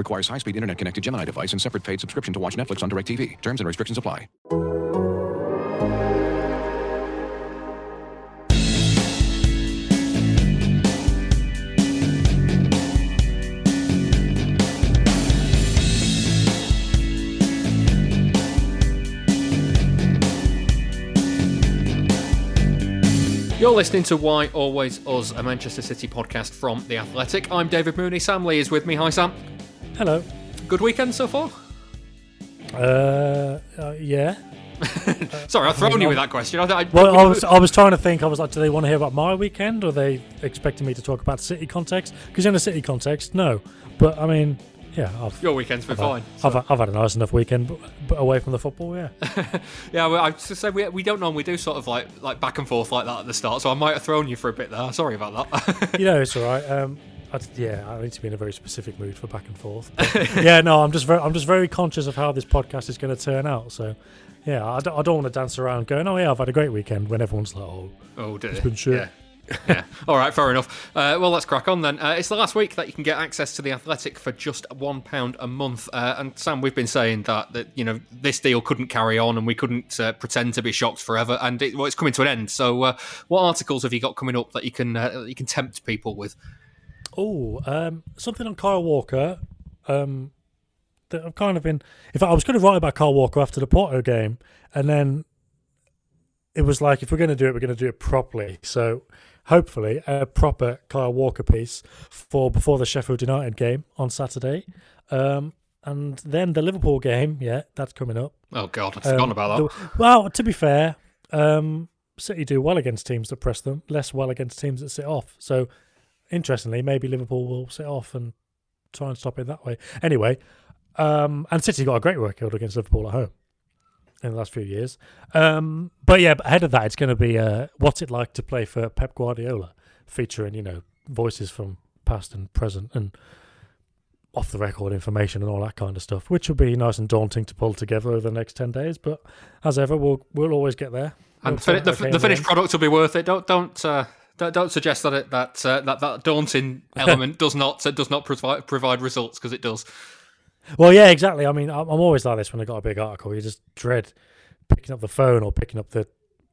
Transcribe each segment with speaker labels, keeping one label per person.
Speaker 1: Requires high-speed internet-connected Gemini device and separate paid subscription to watch Netflix on DirecTV. Terms and restrictions apply.
Speaker 2: You're listening to Why Always Us, a Manchester City podcast from The Athletic. I'm David Mooney. Sam Lee is with me. Hi, Sam.
Speaker 3: Hello.
Speaker 2: Good weekend so far?
Speaker 3: Uh, uh yeah.
Speaker 2: Sorry, I've thrown you with that question. I, I,
Speaker 3: well, I was I was trying to think. I was like, do they want to hear about my weekend, or are they expecting me to talk about City context? Because in a City context, no. But I mean, yeah, I've,
Speaker 2: your weekend's been
Speaker 3: I've
Speaker 2: fine.
Speaker 3: Had, so. I've, I've had a nice enough weekend, but, but away from the football, yeah.
Speaker 2: yeah, well, I just say we, we don't normally do sort of like like back and forth like that at the start, so I might have thrown you for a bit there. Sorry about that.
Speaker 3: you know, it's all right. Um, I, yeah, I need to be in a very specific mood for back and forth. Yeah, no, I'm just very, I'm just very conscious of how this podcast is going to turn out. So, yeah, I don't, I don't want to dance around going, oh yeah, I've had a great weekend when everyone's like, oh,
Speaker 2: oh, dear.
Speaker 3: it's been shit.
Speaker 2: Yeah yeah. All right. Fair enough. Uh, well, let's crack on then. Uh, it's the last week that you can get access to the Athletic for just one pound a month. Uh, and Sam, we've been saying that that you know this deal couldn't carry on, and we couldn't uh, pretend to be shocked forever. And it, well, it's coming to an end. So, uh, what articles have you got coming up that you can uh, you can tempt people with?
Speaker 3: Oh, um, something on Kyle Walker. Um, that I've kind of been. In fact, I was going to write about Kyle Walker after the Porto game, and then it was like if we're going to do it, we're going to do it properly. So hopefully a proper Kyle Walker piece for before the Sheffield United game on Saturday. Um, and then the Liverpool game, yeah, that's coming up.
Speaker 2: Oh God, I've forgotten um, about that.
Speaker 3: The, well, to be fair, um, City do well against teams that press them, less well against teams that sit off. So, interestingly, maybe Liverpool will sit off and try and stop it that way. Anyway, um, and City got a great record against Liverpool at home in the last few years. Um, but yeah, ahead of that, it's going to be uh, what's it like to play for Pep Guardiola, featuring you know voices from past and present and off the record information and all that kind of stuff, which will be nice and daunting to pull together over the next ten days. But as ever, we'll we'll always get there.
Speaker 2: And the, the, the finished product will be worth it. Don't don't. Uh... Don't, don't suggest that it, that, uh, that that daunting element does not uh, does not provide provide results because it does.
Speaker 3: Well, yeah, exactly. I mean, I'm, always like this when I got a big article. You just dread picking up the phone or picking up the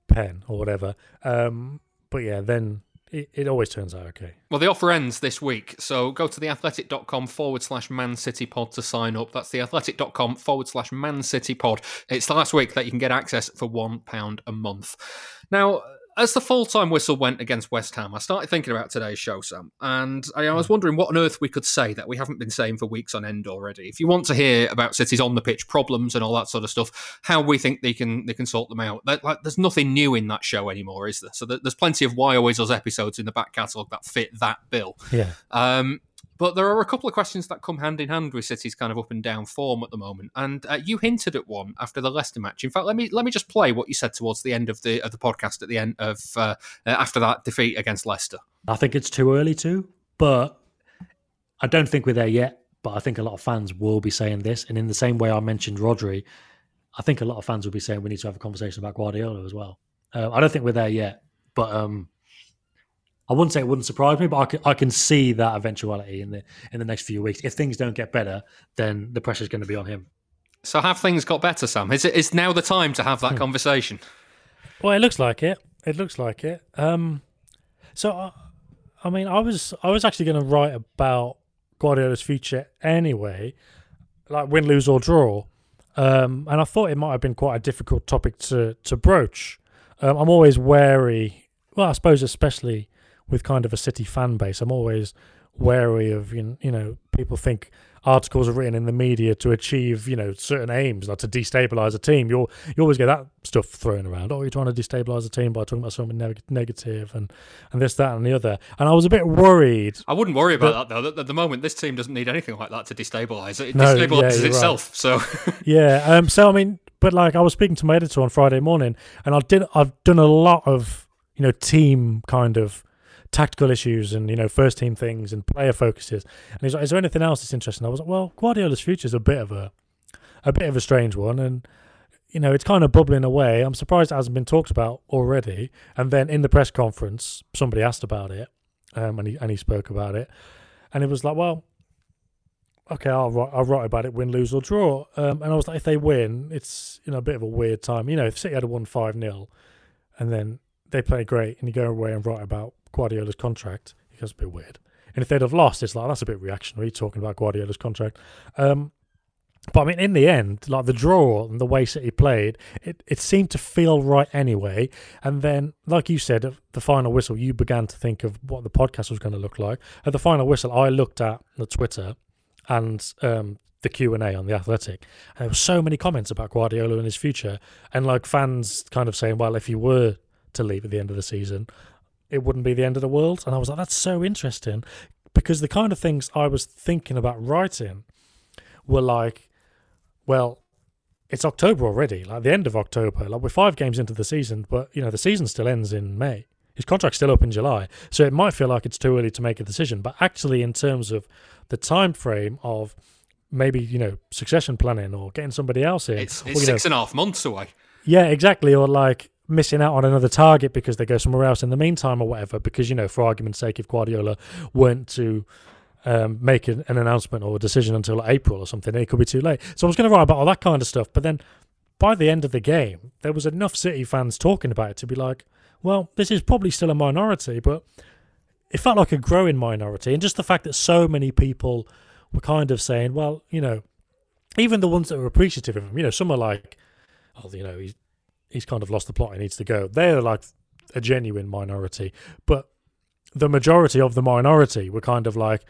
Speaker 3: pen or whatever. Um, but yeah, then it, it, always turns out okay.
Speaker 2: Well, the offer ends this week, so go to theathletic.com forward slash Man City Pod to sign up. That's theathletic.com forward slash Man City Pod. It's the last week that you can get access for £1 a month. Now, as the full time whistle went against West Ham, I started thinking about today's show, Sam, and I, I, was wondering what on earth we could say that we haven't been saying for weeks on end already. If you want to hear about City's on the pitch problems and all that sort of stuff, how we think they can they can sort them out, like, there's nothing new in that show anymore, is there? So there's plenty of Why Always Us episodes in the back catalogue that fit that bill.
Speaker 3: Yeah.
Speaker 2: Um, but there are a couple of questions that come hand in hand with City's kind of up and down form at the moment, and uh, you hinted at one after the Leicester match. In fact, let me let me just play what you said towards the end of the of the podcast at the end of uh, uh, after that defeat against Leicester.
Speaker 3: I think it's too early to, but I don't think we're there yet. But I think a lot of fans will be saying this, and in the same way I mentioned Rodri, I think a lot of fans will be saying we need to have a conversation about Guardiola as well. Uh, I don't think we're there yet, but um, I wouldn't say it wouldn't surprise me, but I can, I can see that eventuality in the in the next few weeks. If things don't get better, then the pressure's going to be on him.
Speaker 2: So have things got better, Sam? Is it is now the time to have that hmm. conversation?
Speaker 3: Well, it looks like it. It looks like it. Um, so, I, uh, I mean, I was I was actually going to write about Guardiola's future anyway, like win, lose or draw, um, and I thought it might have been quite a difficult topic to to broach. Um, I'm always wary. Well, I suppose especially with kind of a City fan base, I'm always wary of you know people think articles are written in the media to achieve you know certain aims like to destabilize a team. You you always get that stuff thrown around. Oh you're trying to destabilize a team by talking about something neg- negative and and this that and the other. And i was a bit worried
Speaker 2: i wouldn't worry about that, though. At the moment this team doesn't need anything like that to destabilize it. It no, destabilizes yeah, itself right. so.
Speaker 3: Yeah um so i mean but like I was speaking to my editor on Friday morning, and I did I've done a lot of you know team kind of tactical issues and you know first team things and player focuses. And he's like, "Is there anything else that's interesting?" I was like, "Well, Guardiola's future is a bit of a a bit of a strange one, and you know it's kind of bubbling away. I'm surprised it hasn't been talked about already." And then in the press conference, somebody asked about it, um, and he and he spoke about it, and it was like, "Well." Okay, I'll write, I'll write about it, win, lose, or draw. Um, and I was like, if they win, it's you know a bit of a weird time. You know, if City had won five 0 and then they play great, and you go away and write about Guardiola's contract, it goes a bit weird. And if they'd have lost, it's like that's a bit reactionary talking about Guardiola's contract. Um, but I mean, in the end, like the draw and the way City played, it, it seemed to feel right anyway. And then, like you said, at the final whistle, you began to think of what the podcast was going to look like. At the final whistle, I looked at the Twitter and um, the Q and A on the Athletic, and there were so many comments about Guardiola and his future, and like fans kind of saying, "Well, if he were to leave at the end of the season, it wouldn't be the end of the world." And I was like, "That's so interesting," because the kind of things I was thinking about writing were like, "Well, it's October already, like the end of October. Like we're five games into the season, but you know the season still ends in May." His contract's still up in July, so it might feel like it's too early to make a decision. But actually, in terms of the time frame of maybe you know succession planning or getting somebody else in,
Speaker 2: It's,
Speaker 3: or,
Speaker 2: it's
Speaker 3: know,
Speaker 2: six and a half months away.
Speaker 3: yeah, exactly, or like missing out on another target because they go somewhere else in the meantime or whatever. Because you know, for argument's sake, if Guardiola weren't to um, make an, an announcement or a decision until April or something, it could be too late. So I was going to write about all that kind of stuff, but then by the end of the game, there was enough City fans talking about it to be like, well, this is probably still a minority, but it felt like a growing minority. And just the fact that so many people were kind of saying, well, you know, even the ones that were appreciative of him, you know, some are like, oh, you know, he's he's kind of lost the plot, he needs to go. They're like a genuine minority. But the majority of the minority were kind of like,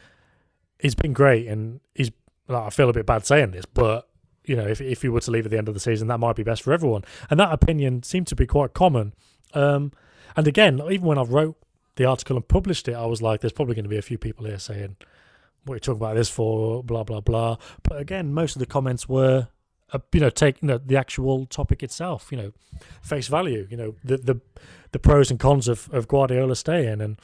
Speaker 3: he's been great and he's, like, I feel a bit bad saying this, but, you know, if, if he were to leave at the end of the season, that might be best for everyone. And that opinion seemed to be quite common. Um, and again, even when I wrote the article and published it, I was like, there's probably going to be a few people here saying, what are you talking about this for, blah, blah, blah. But again, most of the comments were, uh, you know, know, the actual topic itself, you know, face value, you know, the the, the pros and cons of, of Guardiola staying. And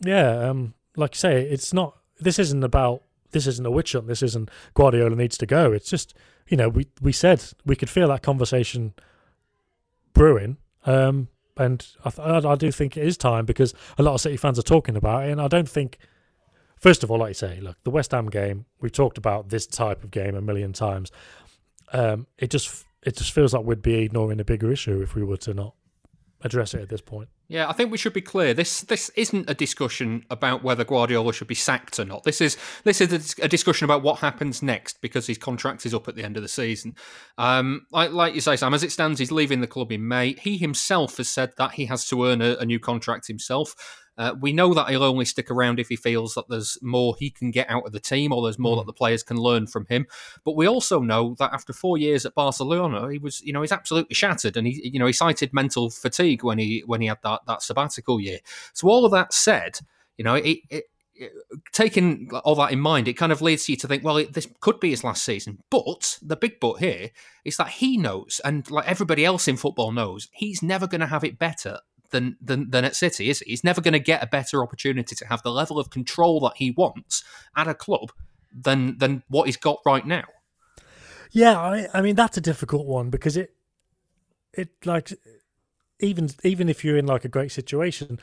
Speaker 3: yeah, um, like I say, it's not, this isn't about, this isn't a witch hunt. This isn't Guardiola needs to go. It's just, you know, we, we said we could feel that conversation brewing. Um, and I, I do think it is time because a lot of City fans are talking about it. And I don't think, first of all, like you say, look, the West Ham game, we've talked about this type of game a million times. Um, it just it just feels like we'd be ignoring a bigger issue if we were to not address it at this point.
Speaker 2: Yeah, I think we should be clear. This this isn't a discussion about whether Guardiola should be sacked or not. This is this is a, discussion about what happens next because his contract is up at the end of the season. Um, like, like you say, Sam, as it stands, he's leaving the club in May. He himself has said that he has to earn a, a new contract himself. Uh, we know that he'll only stick around if he feels that there's more he can get out of the team or there's more that the players can learn from him. But we also know that after four years at Barcelona, he was, you know, he's absolutely shattered, and he, you know, he cited mental fatigue when he when he had that that sabbatical year. So all of that said, you know, it, it taking all that in mind, it kind of leads you to think, well, it, this could be his last season. But the big but here is that he knows, and like everybody else in football knows, he's never going to have it better than, than than at City, is he? He's never going to get a better opportunity to have the level of control that he wants at a club than than what he's got right now.
Speaker 3: Yeah, I, I mean that's a difficult one because it it like even even if you're in like a great situation,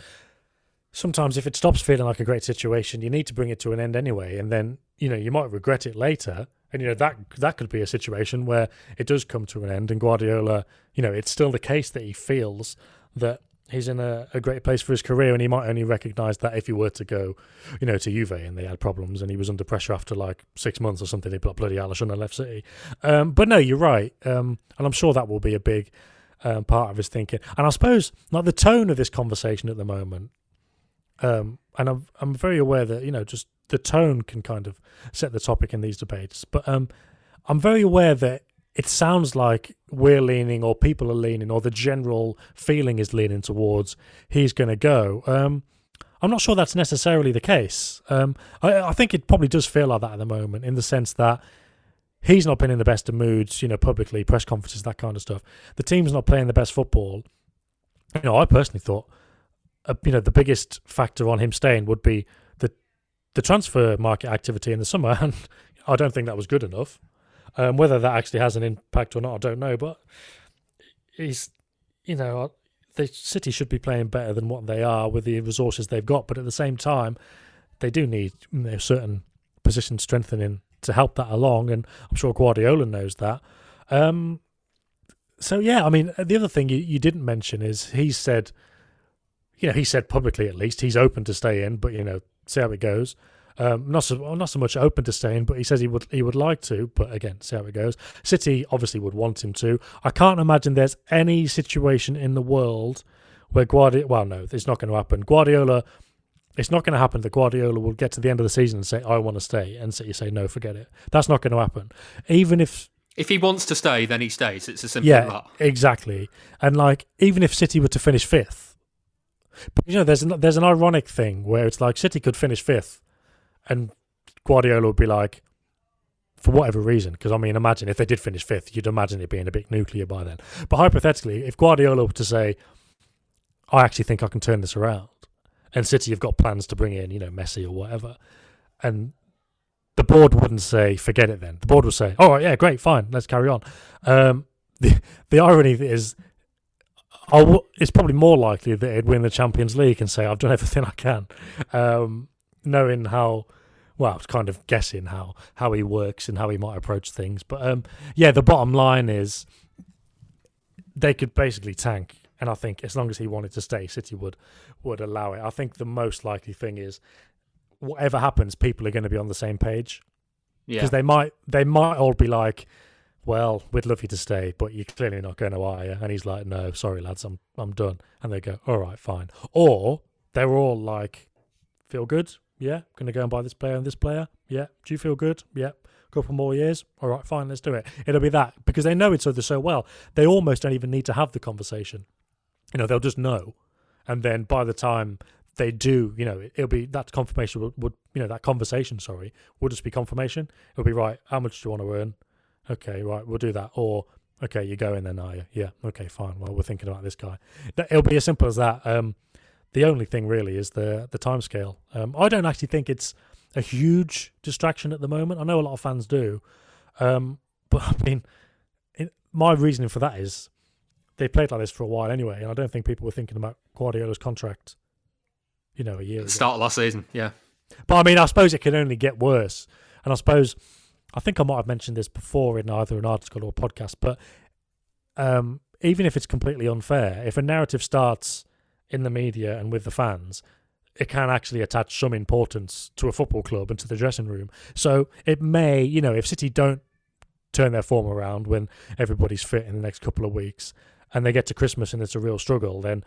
Speaker 3: sometimes if it stops feeling like a great situation, you need to bring it to an end anyway, and then you know you might regret it later. And you know that that could be a situation where it does come to an end, and Guardiola, you know, it's still the case that he feels that he's in a, a great place for his career, and he might only recognise that if he were to go, you know, to Juve and they had problems, and he was under pressure after like six months or something, be like, bloody hell, I shouldn't left City. Um, but no, you're right, um, and I'm sure that will be a big um, part of his thinking. And I suppose like the tone of this conversation at the moment, um, and I'm I'm very aware that you know just the tone can kind of set the topic in these debates, but um, I'm very aware that it sounds like we're leaning or people are leaning or the general feeling is leaning towards he's going to go. Um, I'm not sure that's necessarily the case. Um, I, I think it probably does feel like that at the moment in the sense that he's not been in the best of moods, you know, publicly, press conferences, that kind of stuff. The team's not playing the best football. You know, I personally thought, uh, you know, the biggest factor on him staying would be the the transfer market activity in the summer, and I don't think that was good enough. Um, whether that actually has an impact or not, I don't know. But he's, you know, the City should be playing better than what they are with the resources they've got. But at the same time, they do need you know, certain position strengthening to help that along, and I'm sure Guardiola knows that. Um, so yeah, I mean, the other thing you, you didn't mention is he said, you know, he said publicly at least he's open to stay in, but you know, see how it goes. Um, not so not so much open to staying, but he says he would he would like to. But again, see how it goes. City obviously would want him to. I can't imagine there's any situation in the world where Guardiola. Well, no, it's not going to happen. Guardiola. It's not going to happen that Guardiola will get to the end of the season and say, "I want to stay," and City say, "No, forget it." That's not going to happen. Even if
Speaker 2: If he wants to stay, then he stays. It's as simple
Speaker 3: yeah,
Speaker 2: as that.
Speaker 3: exactly. And like, even if City were to finish fifth, but you know, there's an, there's an ironic thing where it's like City could finish fifth, and Guardiola would be like, for whatever reason, because I mean, imagine if they did finish fifth, you'd imagine it being a bit nuclear by then. But hypothetically, if Guardiola were to say, I actually think I can turn this around, and City have got plans to bring in, you know, Messi or whatever, and the board wouldn't say, forget it then. The board would say, all right, yeah, great, fine, let's carry on. Um, the, the irony is, it's probably more likely that he'd win the Champions League and say, I've done everything I can, um, knowing how, well, it's kind of guessing how, how he works and how he might approach things. But um, yeah, the bottom line is they could basically tank. And I think as long as he wanted to stay, City would would allow it. I think the most likely thing is whatever happens, people are going to be on the same page
Speaker 2: Yeah.
Speaker 3: because they might they might all be like, "Well, we'd love you to stay, but you're clearly not going to, are you?" And he's like, "No, sorry, lads, I'm I'm done." And they go, "All right, fine." Or they're all like, "Feel good? Yeah, going to go and buy this player and this player? Yeah, do you feel good? Yeah." Couple more years, all right, fine, let's do it. It'll be that because they know each other so well. They almost don't even need to have the conversation. You know, they'll just know, and then by the time they do, you know, it'll be that confirmation would, would you know, that conversation, sorry, would just be confirmation. It'll be right. How much do you want to earn? Okay, right, we'll do that. Or okay, you go in then, are you? Yeah, okay, fine. Well, we're thinking about this guy. It'll be as simple as that. Um, the only thing really is the the time scale. Um, I don't actually think it's a huge distraction at the moment. I know a lot of fans do, um, but I mean, it, my reasoning for that is they played like this for a while anyway, and I don't think people were thinking about Guardiola's contract. You know, a year ago.
Speaker 2: Start of last season. Yeah.
Speaker 3: But I mean, I suppose it can only get worse. And I suppose, I think I might have mentioned this before in either an article or a podcast, but um, even if it's completely unfair, if a narrative starts in the media and with the fans, it can actually attach some importance to a football club and to the dressing room. So it may, you know, if City don't turn their form around when everybody's fit in the next couple of weeks and they get to Christmas and it's a real struggle, then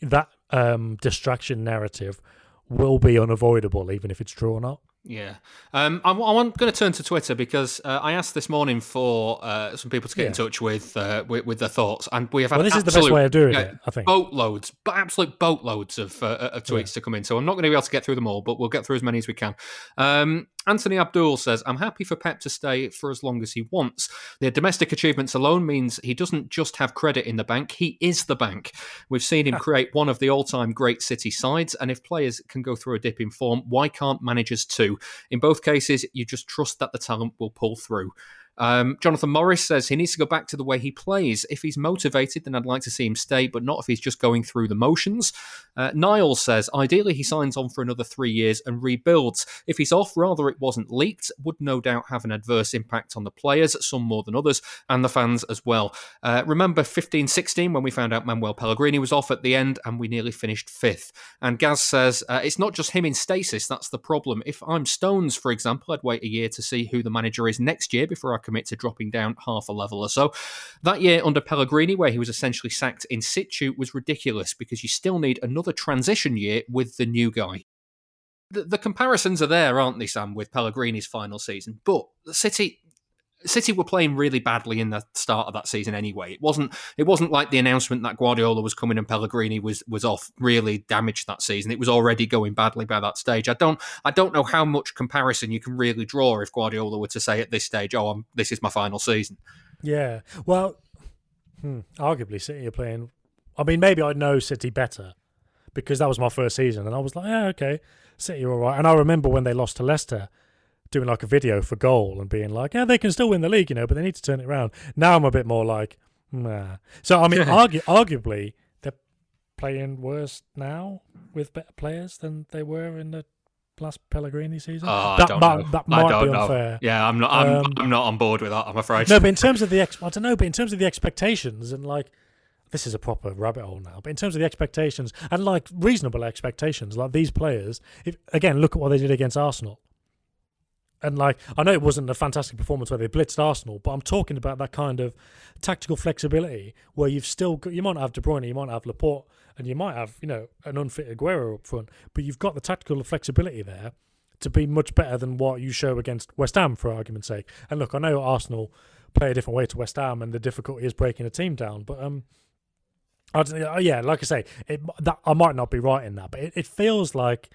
Speaker 3: that um, distraction narrative will be unavoidable, even if it's true or not.
Speaker 2: Yeah. Um, I'm, I'm going to turn to Twitter because uh, I asked this morning for uh, some people to get in touch with, uh, with with their thoughts, and we have had
Speaker 3: Well, this is the best way of doing
Speaker 2: yeah,
Speaker 3: it, I think.
Speaker 2: boatloads, but absolute boatloads of, uh, of tweets to come in. So I'm not going to be able to get through them all, but we'll get through as many as we can. Um, Anthony Abdul says, "I'm happy for Pep to stay for as long as he wants. Their domestic achievements alone means he doesn't just have credit in the bank; he is the bank. We've seen him ah. create one of the all-time great City sides, and if players can go through a dip in form, why can't managers too? In both cases, you just trust that the talent will pull through." Um, Jonathan Morris says he needs to go back to the way he plays. If he's motivated, then I'd like to see him stay, but not if he's just going through the motions. Uh, Niall says ideally he signs on for another three years and rebuilds. If he's off, rather it wasn't leaked, would no doubt have an adverse impact on the players, some more than others, and the fans as well. Uh, remember 15 16 when we found out Manuel Pellegrini was off at the end and we nearly finished fifth. And Gaz says uh, it's not just him in stasis, that's the problem. If I'm Stones, for example, I'd wait a year to see who the manager is next year before I commit to dropping down half a level or so. That year under Pellegrini, where he was essentially sacked in situ, was ridiculous because you still need another transition year with the new guy. The, the comparisons are there, aren't they, Sam, with Pellegrini's final season? But City, City were playing really badly in the start of that season anyway. It wasn't it wasn't like the announcement that Guardiola was coming and Pellegrini was was off really damaged that season. It was already going badly by that stage. I don't I don't know how much comparison you can really draw if Guardiola were to say at this stage, "Oh, I'm, this is my final season."
Speaker 3: Yeah. Well, hmm, arguably City are playing. I mean, maybe I know City better because that was my first season, and I was like, yeah, okay, City are all right. And I remember when they lost to Leicester, doing like a video for goal and being like, yeah, they can still win the league, you know, but they need to turn it around. Now I'm a bit more like, nah. So I mean, argu- arguably they're playing worse now with better players than they were in the last Pellegrini season.
Speaker 2: Oh,
Speaker 3: that might,
Speaker 2: know.
Speaker 3: that might be
Speaker 2: know.
Speaker 3: unfair.
Speaker 2: Yeah, I'm not. I'm,
Speaker 3: Um,
Speaker 2: I'm not on board with that. I'm afraid.
Speaker 3: No, but in terms of the ex, I don't know, but in terms of the expectations and like, this is a proper rabbit hole now. But in terms of the expectations and like reasonable expectations, like these players, if again look at what they did against Arsenal. And like, I know it wasn't a fantastic performance where they blitzed Arsenal, but I'm talking about that kind of tactical flexibility where you've still got, you might have De Bruyne, you might have Laporte, and you might have, you know, an unfit Aguero up front, but you've got the tactical flexibility there to be much better than what you show against West Ham, for argument's sake. And look, I know Arsenal play a different way to West Ham, and the difficulty is breaking a team down. But um, I don't, yeah, like I say, it, that I might not be right in that, but it, it feels like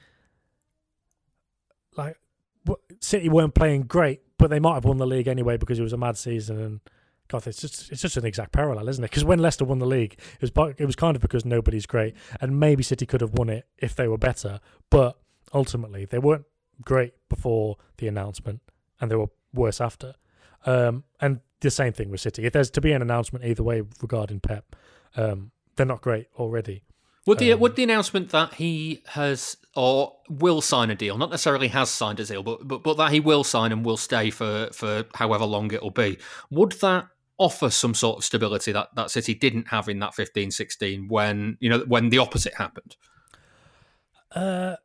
Speaker 3: like City weren't playing great, but they might have won the league anyway because it was a mad season. And God, it's just it's just an exact parallel, isn't it? Because when Leicester won the league, it was it was kind of because nobody's great, and maybe City could have won it if they were better, but ultimately they weren't great before the announcement, and they were worse after. Um, and the same thing with City. If there's to be an announcement either way regarding Pep, um, they're not great already.
Speaker 2: Would the
Speaker 3: Um,
Speaker 2: would the announcement that he has or will sign a deal, not necessarily has signed a deal, but but, but that he will sign and will stay for for however long it'll be, would that offer some sort of stability that, that City didn't have in that 15-16 when you know when the opposite happened?
Speaker 3: Uh,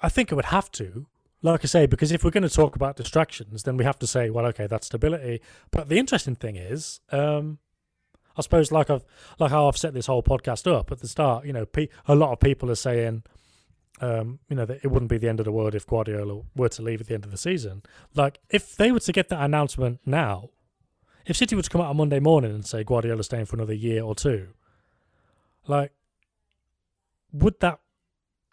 Speaker 3: I think it would have to. Like I say, because if we're going to talk about distractions, then we have to say, well, okay, that's stability. But the interesting thing is, um, I suppose, like I've like how I've set this whole podcast up at the start. You know, pe- a lot of people are saying, um, you know, that it wouldn't be the end of the world if Guardiola were to leave at the end of the season. Like, if they were to get that announcement now, if City were to come out on Monday morning and say Guardiola's staying for another year or two, like, would that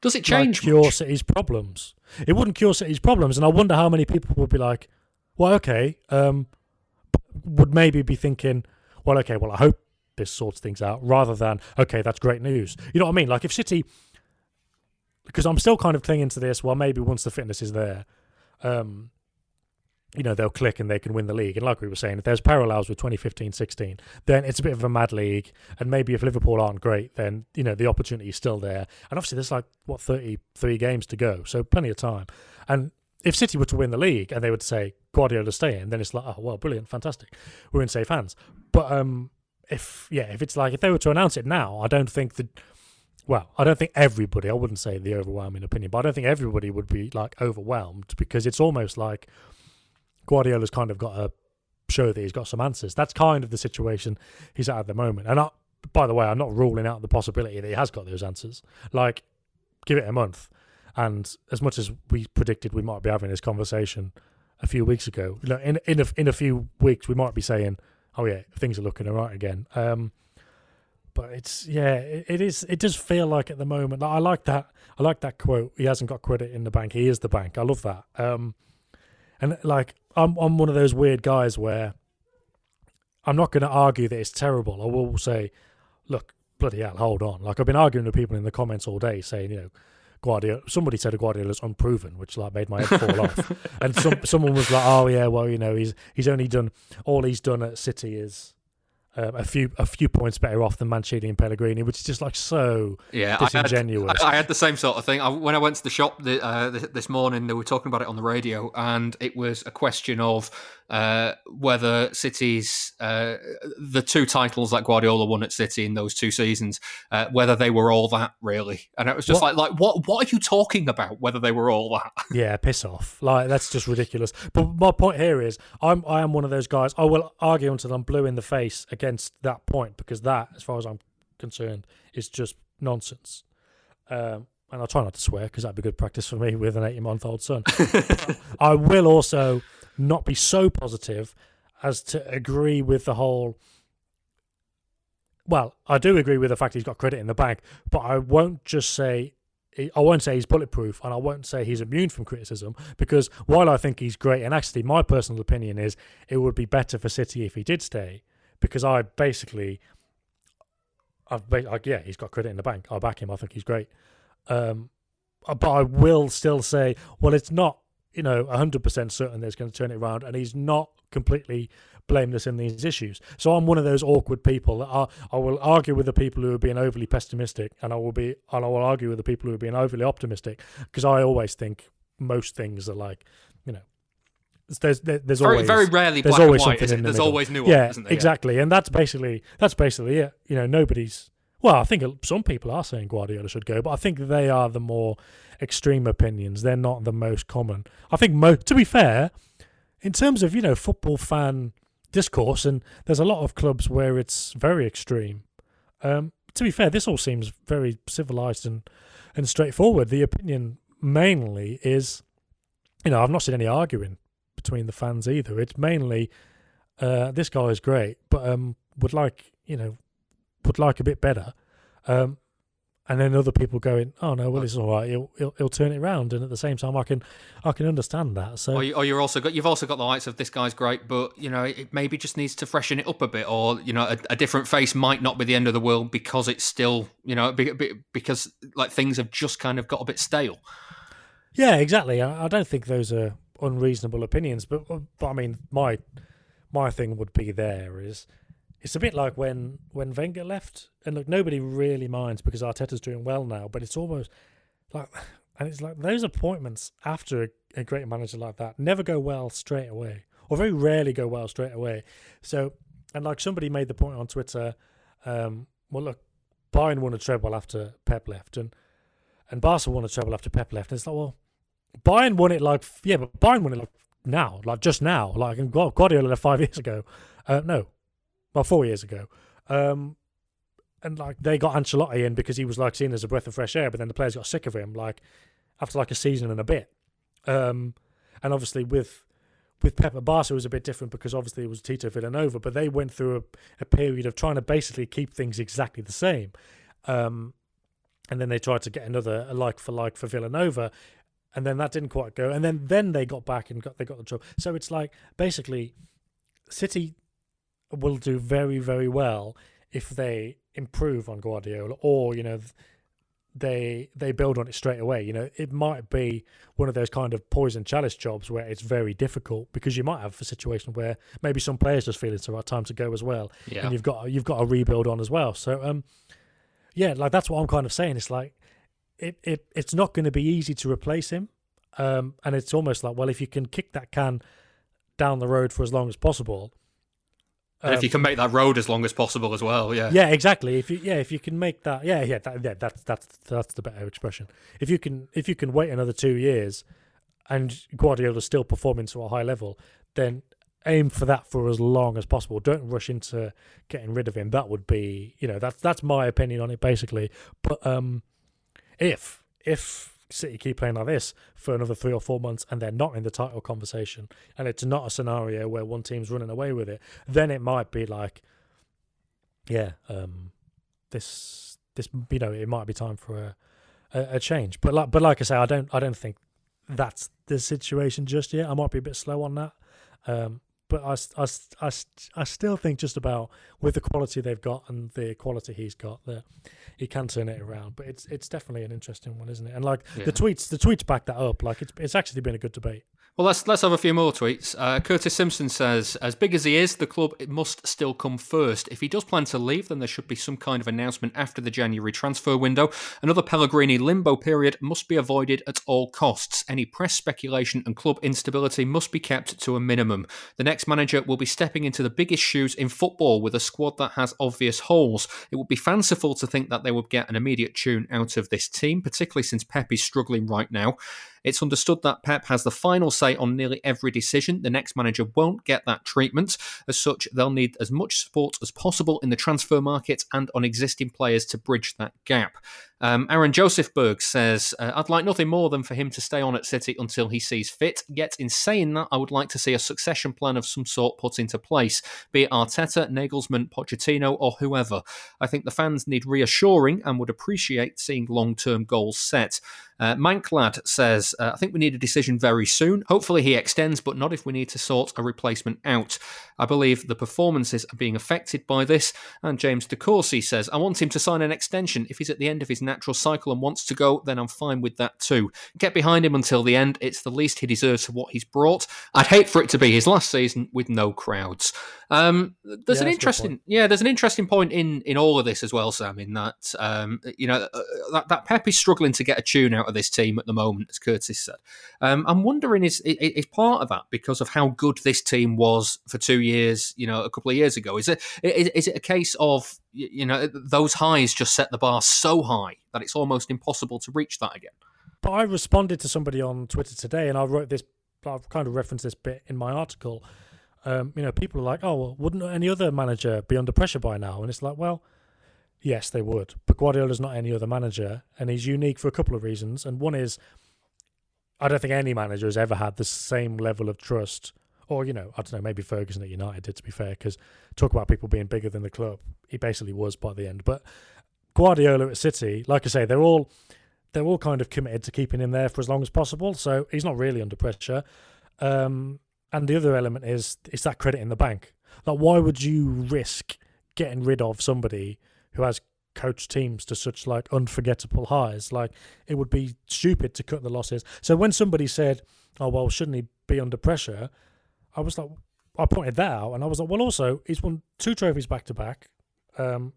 Speaker 2: Does it
Speaker 3: like,
Speaker 2: change?
Speaker 3: cure
Speaker 2: much?
Speaker 3: City's problems. It wouldn't cure City's problems, and I wonder how many people would be like, "Well, okay," um, would maybe be thinking, "Well, okay, well, I hope this sorts things out," rather than, "Okay, that's great news." You know what I mean? Like if City, because I'm still kind of clinging to this. Well, maybe once the fitness is there, um, you know, they'll click and they can win the league. And like we were saying, if there's parallels with 2015-16, then it's a bit of a mad league. And maybe if Liverpool aren't great, then, you know, the opportunity is still there. And obviously there's like, what, 33 games to go. So plenty of time. And if City were to win the league and they would say Guardiola staying, then it's like, oh, well, brilliant, fantastic. We're in safe hands. But um, if, yeah, if it's like, if they were to announce it now, I don't think that, well, I don't think everybody, I wouldn't say the overwhelming opinion, but I don't think everybody would be like overwhelmed because it's almost like, Guardiola's kind of got to show that he's got some answers. That's kind of the situation he's at at the moment. And I, by the way, I'm not ruling out the possibility that he has got those answers. Like, give it a month, and as much as we predicted we might be having this conversation a few weeks ago, you know, in in a, in a few weeks we might be saying, "Oh yeah, things are looking alright again." Um, but it's yeah, it, it is. It does feel like at the moment. I like that. I like that quote. He hasn't got credit in the bank. He is the bank. I love that. Um, and like I'm I'm one of those weird guys where I'm not going to argue that it's terrible. I will say, look, bloody hell, hold on. Like I've been arguing with people in the comments all day, saying, you know, Guardiola. Somebody said Guardiola's unproven, which like made my head fall off. And some someone was like, oh yeah, well you know he's he's only done all he's done at City is. Um, a few a few points better off than Mancini and Pellegrini, which is just like so
Speaker 2: Yeah, I had,
Speaker 3: disingenuous.
Speaker 2: I, I had the same sort of thing. I, when I went to the shop the, uh, th- this morning, they were talking about it on the radio, and it was a question of uh, whether City's uh, the two titles that Guardiola won at City in those two seasons, uh, whether they were all that really. And it was just
Speaker 3: What-
Speaker 2: like, like what what are you talking about? Whether they were all that?
Speaker 3: Yeah, piss off. Like that's just ridiculous. But my point here is, I'm I am one of those guys. I will argue until I'm blue in the face against that point because that, as far as I'm concerned, is just nonsense. Um, and I try not to swear because that'd be good practice for me with an 80 month old son. I will also not be so positive as to agree with the whole. Well, I do agree with the fact he's got credit in the bank, but I won't just say I won't say he's bulletproof, and I won't say he's immune from criticism because while I think he's great, and actually my personal opinion is it would be better for City if he did stay, because I basically, I've like yeah, he's got credit in the bank. I back him. I think he's great. Um, but I will still say, well, it's not you know 100% certain that he's going to turn it around, and he's not completely blameless in these issues. So I'm one of those awkward people that I, I will argue with the people who are being overly pessimistic, and I will be and I will argue with the people who are being overly optimistic because I always think most things are like you know there's there's
Speaker 2: very,
Speaker 3: always
Speaker 2: very rarely
Speaker 3: there's
Speaker 2: black
Speaker 3: always
Speaker 2: and white.
Speaker 3: something in the
Speaker 2: There's
Speaker 3: middle.
Speaker 2: always nuance,
Speaker 3: yeah,
Speaker 2: isn't there?
Speaker 3: exactly, and that's basically that's basically it. You know, nobody's. Well, I think some people are saying Guardiola should go, but I think they are the more extreme opinions. They're not the most common. I think, mo- to be fair, in terms of you know football fan discourse, and there's a lot of clubs where it's very extreme. Um, to be fair, this all seems very civilized and and straightforward. The opinion mainly is, you know, I've not seen any arguing between the fans either. It's mainly uh, this guy is great, but um, would like you know would like a bit better. Um, and then other people going, "Oh no, well it's all right. He'll, he'll he'll turn it around." And at the same time, I can I can understand that. So
Speaker 2: Or, you, or you're also got you've also got the likes of this guy's great, but you know it maybe just needs to freshen it up a bit, or you know a, a different face might not be the end of the world because it's still you know be, be, because like things have just kind of got a bit stale.
Speaker 3: Yeah, exactly. I, I don't think those are unreasonable opinions, but but I mean, my my thing would be there is it's a bit like when when Wenger left, and look, nobody really minds because Arteta's doing well now, but it's almost like, and it's like those appointments after a, a great manager like that never go well straight away, or very rarely go well straight away. So, and like somebody made the point on Twitter, um, well, look, Bayern won a treble after Pep left, and and Barca won a treble after Pep left. And it's like, well, Bayern won it like yeah, but Bayern won it like now, like just now, like and Gu- Guardiola left five years ago. Uh, no, well, four years ago. Um, and like they got Ancelotti in because he was like seen as a breath of fresh air, but then the players got sick of him like after like a season and a bit. Um, and obviously with with Pep Barca it was a bit different because obviously it was Tito Vilanova, but they went through a, a period of trying to basically keep things exactly the same. Um, and then they tried to get another like for like for Vilanova, and then that didn't quite go. And then then they got back and got they got the job. So it's like basically, City will do very very well if they improve on Guardiola, or you know they they build on it straight away. You know, it might be one of those kind of poison chalice jobs where it's very difficult because you might have a situation where maybe some players just feel it's the right time to go as well,
Speaker 2: Yeah.
Speaker 3: and you've got you've got to rebuild on as well. So um, yeah, like that's what I'm kind of saying. It's like it it it's not going to be easy to replace him, um, and it's almost like well, if you can kick that can down the road for as long as possible.
Speaker 2: And if you can make that road as long as possible as well, yeah.
Speaker 3: Um, Yeah, exactly. If you yeah, if you can make that yeah, yeah, that, yeah, that's that's that's the better expression. If you can if you can wait another two years and Guardiola's still performing to a high level, then aim for that for as long as possible. Don't rush into getting rid of him. That would be you know, that's that's my opinion on it basically. But um if if City keep playing like this for another three or four months and they're not in the title conversation and it's not a scenario where one team's running away with it, then it might be like yeah, um, this this you know it might be time for a, a, a change. But like but like I say, I don't I don't think that's the situation just yet. I might be a bit slow on that. Um, but I, I, I, I still think just about with the quality they've got and the quality he's got that he can turn it around. But it's it's definitely an interesting one, isn't it? And like
Speaker 2: Yeah.
Speaker 3: the tweets the tweets back that up. Like it's it's actually been a good debate.
Speaker 2: Well, let's let's have a few more tweets. Uh, Curtis Simpson says, "As big as he is, the club must still come first. If he does plan to leave, then there should be some kind of announcement after the January transfer window. Another Pellegrini limbo period must be avoided at all costs. Any press speculation and club instability must be kept to a minimum. The next manager will be stepping into the biggest shoes in football with a squad that has obvious holes. It would be fanciful to think that they would get an immediate tune out of this team, particularly since Pep is struggling right now." It's understood that Pep has the final say on nearly every decision. The next manager won't get that treatment. As such, they'll need as much support as possible in the transfer market and on existing players to bridge that gap. Um, Aaron Joseph Berg says, uh, I'd like nothing more than for him to stay on at City until he sees fit. Yet, in saying that, I would like to see a succession plan of some sort put into place, be it Arteta, Nagelsmann, Pochettino, or whoever. I think the fans need reassuring and would appreciate seeing long term goals set. Uh, Manklad says, uh, I think we need a decision very soon. Hopefully he extends, but not if we need to sort a replacement out. I believe the performances are being affected by this. And James DeCourcy says, I want him to sign an extension. If he's at the end of his natural cycle and wants to go, then I'm fine with that too. Get behind him until the end. It's the least he deserves for what he's brought. I'd hate for it to be his last season with no crowds. Um, there's
Speaker 3: Yeah,
Speaker 2: an
Speaker 3: that's a good
Speaker 2: interesting,
Speaker 3: point.
Speaker 2: yeah, there's an interesting point in in all of this as well, Sam. In that, um, you know, uh, that, that Pep is struggling to get a tune out of this team at the moment, as Curtis said. Um, I'm wondering is is part of that because of how good this team was for two years, you know, a couple of years ago. Is it is, is it a case of you know those highs just set the bar so high that it's almost impossible to reach that again?
Speaker 3: But I responded to somebody on Twitter today, and I wrote this. I've kind of referenced this bit in my article. Um, you know, people are like, "Oh, well, wouldn't any other manager be under pressure by now?" And it's like, well, yes, they would. But Guardiola's not any other manager, and he's unique for a couple of reasons. And one is, I don't think any manager has ever had the same level of trust. Or you know, I don't know. Maybe Ferguson at United did, to be fair, because talk about people being bigger than the club. He basically was by the end. But Guardiola at City, like I say, they're all they're all kind of committed to keeping him there for as long as possible. So he's not really under pressure. Um, and the other element is it's that credit in the bank. Like, why would you risk getting rid of somebody who has coached teams to such like unforgettable highs? Like, it would be stupid to cut the losses. So when somebody said, "Oh well, shouldn't he be under pressure?" I was like, I pointed that out, and I was like, well, also he's won two trophies back to back. Um,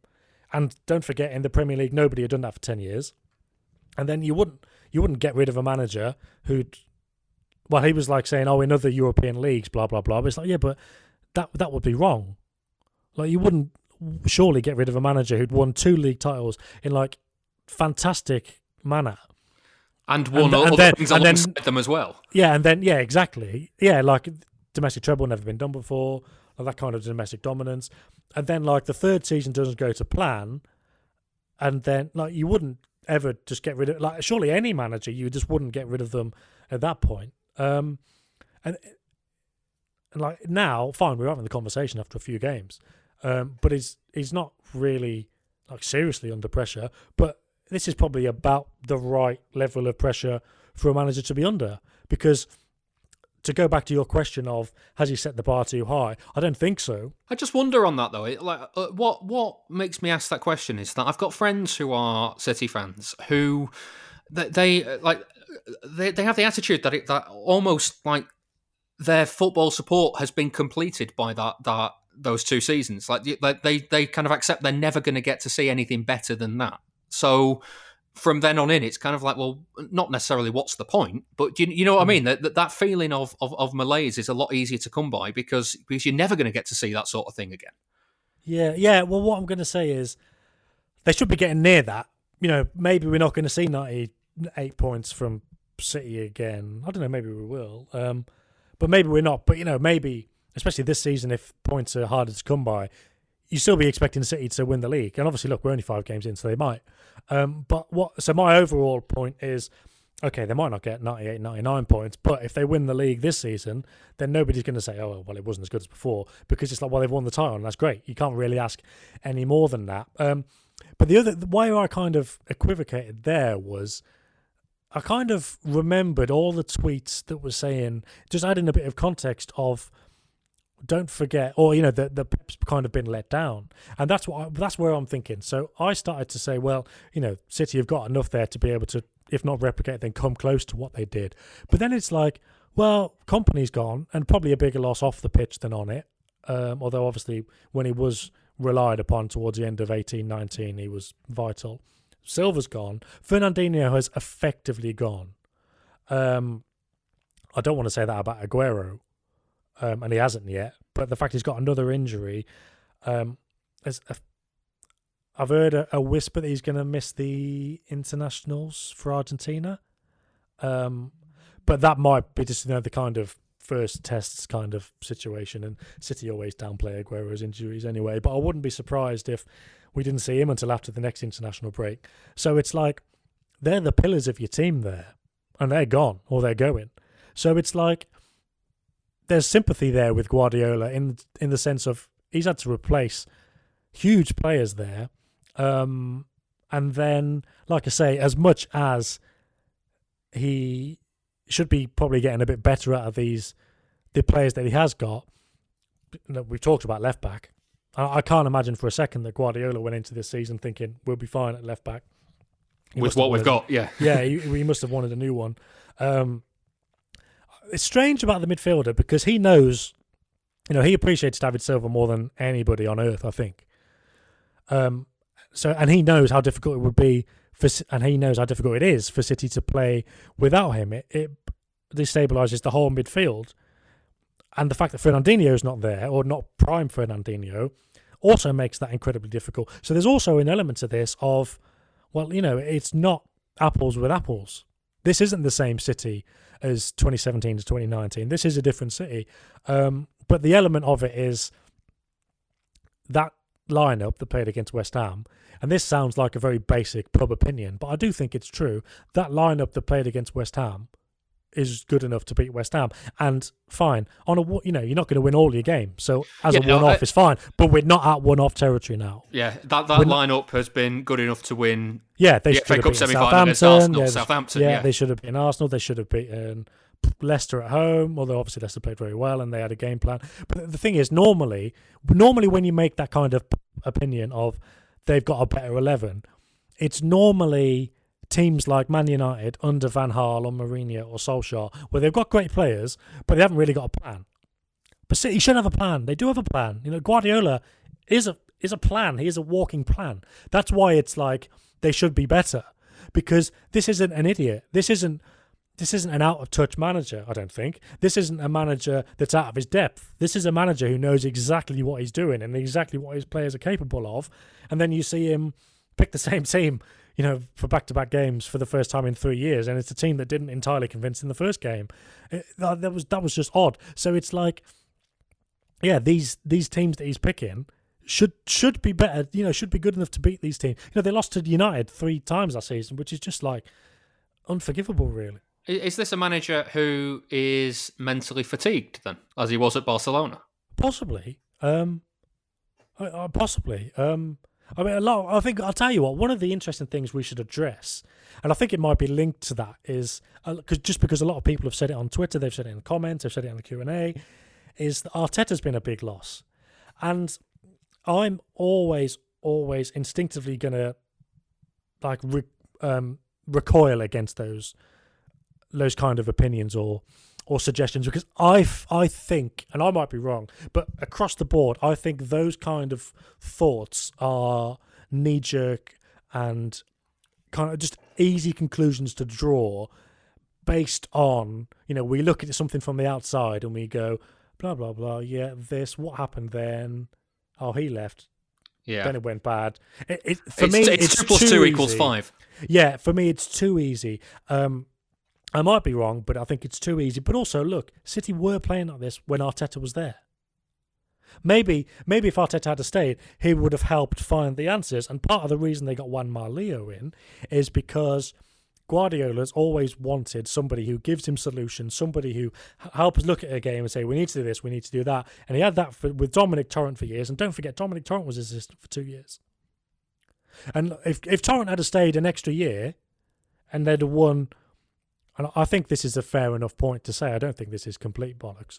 Speaker 3: and don't forget, in the Premier League, nobody had done that for ten years and then you wouldn't you wouldn't get rid of a manager who'd well he was like saying oh in other European leagues blah blah blah but it's like yeah but that that would be wrong like you wouldn't surely get rid of a manager who'd won two league titles in like fantastic manner
Speaker 2: And one
Speaker 3: And-
Speaker 2: other
Speaker 3: and then-
Speaker 2: things
Speaker 3: and then-
Speaker 2: alongside them as well.
Speaker 3: yeah and then yeah exactly yeah like domestic treble never been done before like that kind of domestic dominance. And then like the third season doesn't go to plan and then like you wouldn't ever just get rid of like surely any manager you just wouldn't get rid of them at that point. Um and and like now fine we're having the conversation after a few games um but he's he's not really like seriously under pressure but this is probably about the right level of pressure for a manager to be under because to go back to your question of has he set the bar too high i don't think so
Speaker 2: I just wonder on that though. It, like, uh, what what makes me ask that question is that I've got friends who are City fans who they, they uh, like they they have the attitude that it that almost like their football support has been completed by that that those two seasons. Like they they kind of accept they're never going to get to see anything better than that. So from then on in, it's kind of like, well, not necessarily what's the point, but you, you know what I mean? That, that that feeling of, of of malaise is a lot easier to come by because because you're never going to get to see that sort of thing again.
Speaker 3: Yeah, yeah. Well, what I'm going to say is they should be getting near that. You know, maybe we're not going to see 98 points from City again. I don't know. Maybe we will. Um, but maybe we're not. But you know, maybe especially this season, if points are harder to come by, you still be expecting City to win the league. And obviously, look, we're only five games in, so they might. Um, but what? So my overall point is. Okay, they might not get 98, 99 points, but if they win the league this season, then nobody's going to say, oh, well, it wasn't as good as before, because it's like, well, they've won the title, and that's great. You can't really ask any more than that. Um, but the other, why I kind of equivocated there was I kind of remembered all the tweets that were saying, just adding a bit of context of, don't forget, or you know, the the Pep's kind of been let down, and that's what I, that's where I'm thinking. So I started to say, well, you know, City have got enough there to be able to, if not replicate, then come close to what they did. But then it's like, well, Kompany's gone, and probably a bigger loss off the pitch than on it. Um, although obviously, when he was relied upon towards the end of eighteen nineteen, he was vital. Silva's gone. Fernandinho has effectively gone. Um, I don't want to say that about Aguero, um, and he hasn't yet. But the fact he's got another injury, um, is a, I've heard a, a whisper that he's going to miss the internationals for Argentina. Um, but that might be just you know the kind of first tests kind of situation, and City always downplay Aguero's injuries anyway. But I wouldn't be surprised if We didn't see him until after the next international break. So it's like they're the pillars of your team there, and they're gone or they're going. So it's like there's sympathy there with Guardiola in in the sense of he's had to replace huge players there. Um, and then, like I say, as much as he should be probably getting a bit better out of these the players that he has got. We've talked about left back. I, I can't imagine for a second that Guardiola went into this season thinking we'll be fine at left back. He
Speaker 2: With what we've
Speaker 3: wanted-
Speaker 2: got, yeah.
Speaker 3: yeah, he, he must have wanted a new one. Um, it's strange about the midfielder because he knows, you know, he appreciates David Silva more than anybody on earth, I think. Um, so and he knows how difficult it would be for, and he knows how difficult it is for City to play without him. It, it destabilizes the whole midfield, and the fact that Fernandinho is not there or not prime Fernandinho also makes that incredibly difficult. So there's also an element to this of, well, you know, it's not apples with apples. This isn't the same city as 2017 to 2019. This is a different city. Um, but the element of it is that lineup that played against West Ham, and this sounds like a very basic pub opinion, but I do think it's true. That lineup that played against West Ham is good enough to beat West Ham, and fine on a you know you're not going to win all your games, so as
Speaker 2: Yeah,
Speaker 3: a one-off
Speaker 2: I-
Speaker 3: is fine. But we're not at one-off territory now.
Speaker 2: Yeah, that, that
Speaker 3: When-
Speaker 2: lineup has been good enough to win.
Speaker 3: Yeah, they
Speaker 2: The
Speaker 3: should have beaten Southampton.
Speaker 2: Arsenal,
Speaker 3: yeah,
Speaker 2: Southampton,
Speaker 3: yeah,
Speaker 2: yeah.
Speaker 3: they should have beaten Arsenal. They should have beaten Leicester at home. Although obviously Leicester played very well and they had a game plan. But the thing is, normally, normally when you make that kind of opinion of they've got a better eleven, it's normally teams like Man United under Van Gaal or Mourinho or Solskjaer, where they've got great players, but they haven't really got a plan. But City should have a plan. They do have a plan. You know, Guardiola is a is a plan. He is a walking plan. That's why it's like they should be better because this isn't an idiot. This isn't this isn't an out of touch manager. I don't think this isn't a manager that's out of his depth. This is a manager who knows exactly what he's doing and exactly what his players are capable of. And then you see him pick the same team, you know, for back to back games for the first time in three years, and it's a team that didn't entirely convince in the first game. It, that, that was that was just odd. So it's like yeah, these these teams that he's picking should should be better. You know, should be good enough to beat these teams. You know, they lost to United three times last season, which is just like unforgivable, really.
Speaker 2: Is this a manager who is mentally fatigued then, as he was at Barcelona?
Speaker 3: Possibly, um, uh, uh, possibly. Um, I mean, a lot. I think I'll tell you what. One of the interesting things we should address, and I think it might be linked to that, is because just because a lot of people have said it on Twitter, they've said it in the comments, they've said it in the Q and A, is that Arteta's been a big loss, and I'm always, always instinctively gonna like re- um, recoil against those those kind of opinions or or suggestions because I f- I think and I might be wrong but across the board I think those kind of thoughts are knee jerk and kind of just easy conclusions to draw based on you know we look at something from the outside and we go blah blah blah yeah this what happened then oh he left
Speaker 2: Yeah.
Speaker 3: then it went bad it, it, for
Speaker 2: it's,
Speaker 3: me
Speaker 2: it's,
Speaker 3: it's
Speaker 2: two plus two equals five.
Speaker 3: Yeah, for me, it's too easy. Um, I might be wrong, but I think it's too easy. But also, look, City were playing like this when Arteta was there. Maybe, maybe if Arteta had stayed, he would have helped find the answers. And part of the reason they got Juanma Lillo in is because Guardiola's always wanted somebody who gives him solutions, somebody who helps look at a game and say, "We need to do this, we need to do that." And he had that for, with Domènec Torrent for years. And don't forget, Domènec Torrent was his assistant for two years. And if if Torrent had stayed an extra year, and they'd have won, and I think this is a fair enough point to say. I don't think this is complete bollocks.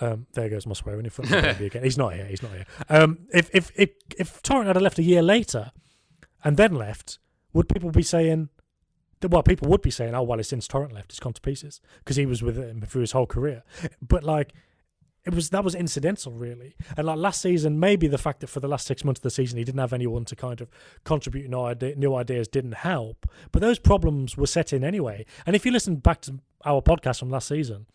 Speaker 3: Um, there goes my swearing in front of the baby again. He's not here. He's not here. Um, if if if if Torrent had left a year later, and then left, would people be saying? Well, people would be saying, "Oh, well, since Torrent left, it's gone to pieces," because he was with him through his whole career. But like, it was that was incidental really. And like last season maybe the fact that for the last six months of the season he didn't have anyone to kind of contribute new, new ideas didn't help. But those problems were set in anyway. And if you listen back to our podcast from last season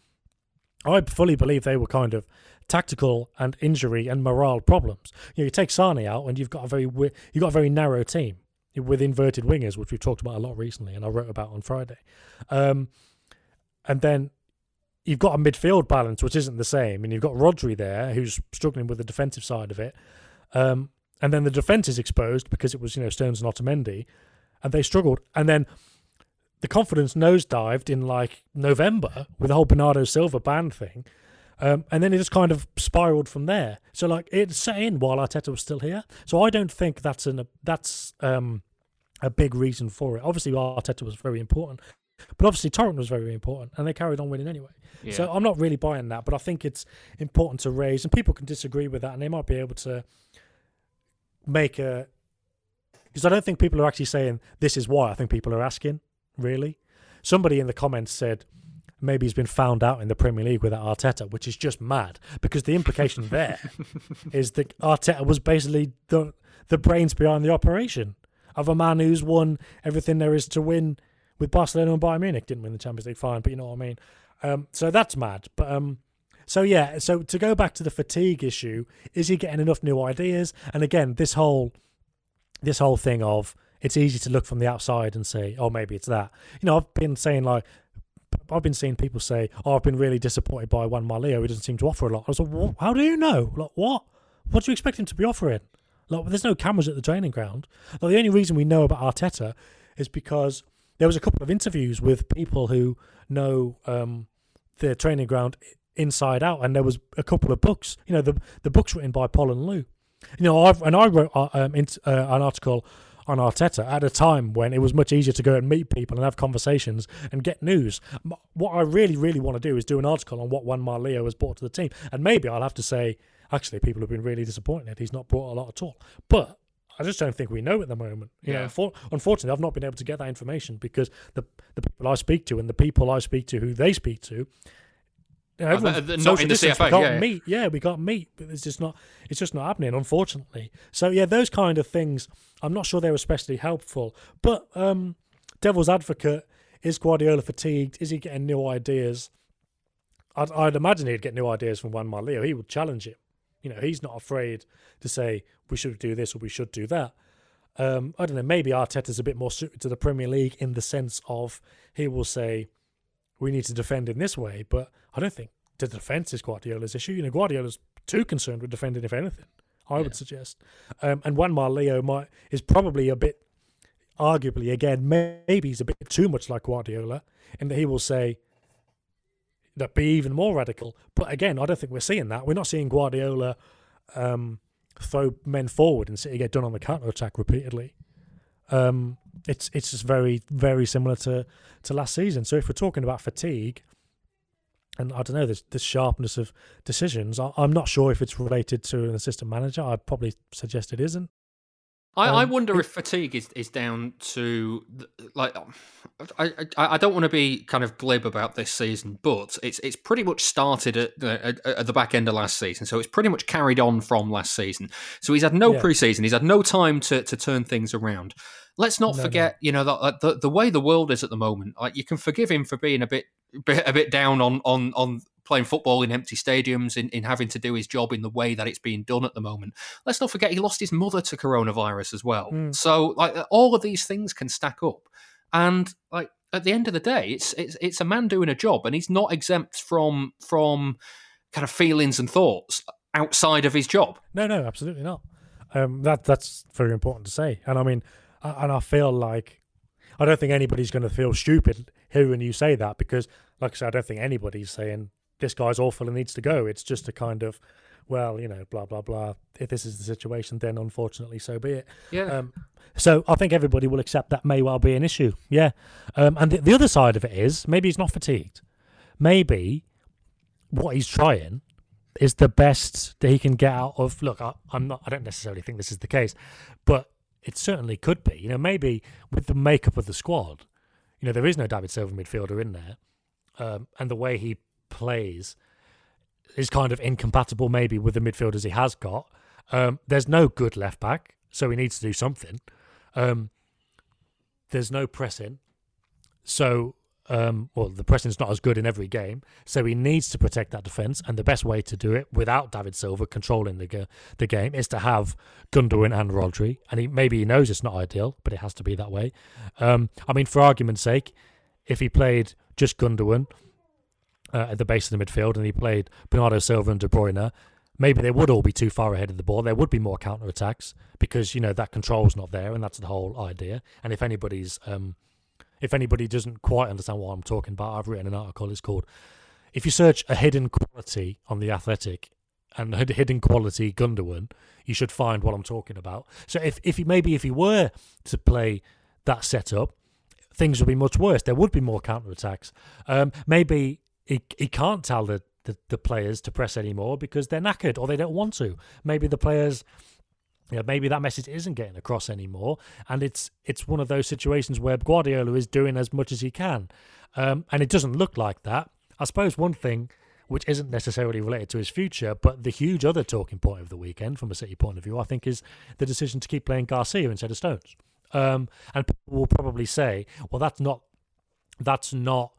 Speaker 3: i fully believe they were kind of tactical and injury and morale problems. You, know, you take Sane out and you've got a very you've got a very narrow team with inverted wingers which we've talked about a lot recently and i wrote about on friday um, and then you've got a midfield balance which isn't the same, and you've got Rodri there who's struggling with the defensive side of it. Um, and then the defense is exposed because it was you know Stones and Otamendi, and they struggled, and then the confidence nosedived in like November with the whole Bernardo Silva ban thing. Um, and then it just kind of spiraled from there. So like it set in while Arteta was still here. So I don't think that's an that's um, a big reason for it. Obviously Arteta was very important, but obviously Torrent was very important, and they carried on winning anyway. So I'm not really buying that, but I think it's important to raise, and people can disagree with that, and they might be able to make a. Because I don't think people are actually saying this is why. I think people are asking, really. Somebody in the comments said maybe he's been found out in the Premier League with Arteta, which is just mad because the implication there is that Arteta was basically the the brains behind the operation of a man who's won everything there is to win with Barcelona and Bayern Munich. Didn't win the Champions League, fine, but you know what I mean. Um, so that's mad. But um, so yeah, so to go back to the fatigue issue, is he getting enough new ideas? And again, this whole this whole thing of it's easy to look from the outside and say, oh, maybe it's that. You know, I've been saying like I've been seeing people say, "Oh, I've been really disappointed by Juanma Lillo. He doesn't seem to offer a lot." I was like? "How do you know? Like, what? What do you expect him to be offering? Like, there's no cameras at the training ground. Like, the only reason we know about Arteta is because there was a couple of interviews with people who know um, the training ground inside out, and there was a couple of books. You know, the the books written by Paul and Lou. You know, I've and I wrote uh, um, in, uh, an article on Arteta at a time when it was much easier to go and meet people and have conversations and get news. What I really, really want to do is do an article on what Juanma Lillo has brought to the team, and maybe I'll have to say, actually, people have been really disappointed. He's not brought a lot at all, but. I just don't think we know at the moment. You know,
Speaker 2: Yeah.
Speaker 3: unfortunately, I've not been able to get that information because the the people I speak to and the people I speak to who they speak to,
Speaker 2: Uh,
Speaker 3: everyone's
Speaker 2: they're not in the CFA,
Speaker 3: We can't
Speaker 2: yeah, yeah.
Speaker 3: meet. Yeah, we can't meet. But it's just not. It's just not happening, unfortunately. So yeah, those kind of things. I'm not sure they're especially helpful. But um, devil's advocate is Guardiola fatigued? Is he getting new ideas? I'd, I'd imagine he'd get new ideas from Juanma Lillo. He would challenge it. You know, he's not afraid to say we should do this or we should do that. Um, I don't know. Maybe Arteta's a bit more suited to the Premier League in the sense of he will say we need to defend in this way, but I don't think the defence is Guardiola's issue. You know, Guardiola's too concerned with defending, if anything. I would suggest, um, and Juanma Lillo might is probably a bit, arguably again, maybe he's a bit too much like Guardiola, in that he will say that be even more radical. But again, I don't think we're seeing that. We're not seeing Guardiola um, throw men forward and City get done on the counter attack repeatedly. Um, it's it's just very very similar to to last season. So if we're talking about fatigue, and I don't know this the sharpness of decisions, I, I'm not sure if it's related to an assistant manager. I'd probably suggest it isn't.
Speaker 2: I, I
Speaker 3: Um,
Speaker 2: wonder
Speaker 3: it-
Speaker 2: if fatigue is, is down to like I, I I don't want to be kind of glib about this season, but it's it's pretty much started at the, at, at the back end of last season, so it's pretty much carried on from last season. So he's had no
Speaker 3: Yeah.
Speaker 2: preseason, he's had no time to, to turn things around. Let's not
Speaker 3: No, no.
Speaker 2: forget, you know, that the the way the world is at the moment. Like you can forgive him for being a bit bit a bit down on on on playing football in empty stadiums, in, in having to do his job in the way that it's being done at the moment. Let's not forget he lost his mother to coronavirus as well.
Speaker 3: Mm.
Speaker 2: So like all of these things can stack up, and like at the end of the day, it's it's it's a man doing a job, and he's not exempt from from kind of feelings and thoughts outside of his job.
Speaker 3: No, no, absolutely not. Um, that that's very important to say. And I mean, and I feel like I don't think anybody's going to feel stupid hearing you say that because, like I said, I don't think anybody's saying this guy's awful and needs to go. It's just a kind of, well, you know, blah blah blah. If this is the situation, then unfortunately, so be it.
Speaker 2: Yeah.
Speaker 3: Um, so I think everybody will accept that may well be an issue. Yeah. Um, and the, the other side of it is maybe he's not fatigued. Maybe what he's trying is the best that he can get out of. Look, I, I'm not. I don't necessarily think this is the case, but it certainly could be. You know, maybe with the makeup of the squad, you know, there is no David Silva midfielder in there, um, and the way he plays is kind of incompatible maybe with the midfielders he has got. Um, there's no good left back, so he needs to do something. Um, there's no pressing, so um, well, the pressing's not as good in every game, so he needs to protect that defence. And the best way to do it without David Silva controlling the the game is to have Gundogan and Rodri. And he maybe he knows it's not ideal, but it has to be that way. Um, I mean, for argument's sake, if he played just Gundogan uh, at the base of the midfield and he played Bernardo Silva and De Bruyne, maybe they would all be too far ahead of the ball. There would be more counter attacks because you know that control's not there, and that's the whole idea. And if anybody's, um, if anybody doesn't quite understand what I'm talking about, I've written an article. It's called "If you search a hidden quality on the Athletic and hidden quality Gundogan, you should find what I'm talking about." So if if he, maybe if he were to play that setup, things would be much worse. There would be more counter attacks. Um, maybe he he can't tell the, the the players to press anymore because they're knackered or they don't want to. Maybe the players you know, maybe that message isn't getting across anymore, and it's it's one of those situations where Guardiola is doing as much as he can, um, and it doesn't look like that. I suppose one thing which isn't necessarily related to his future, but the huge other talking point of the weekend from a City point of view, I think, is the decision to keep playing Garcia instead of Stones. Um, and people will probably say, well, that's not that's not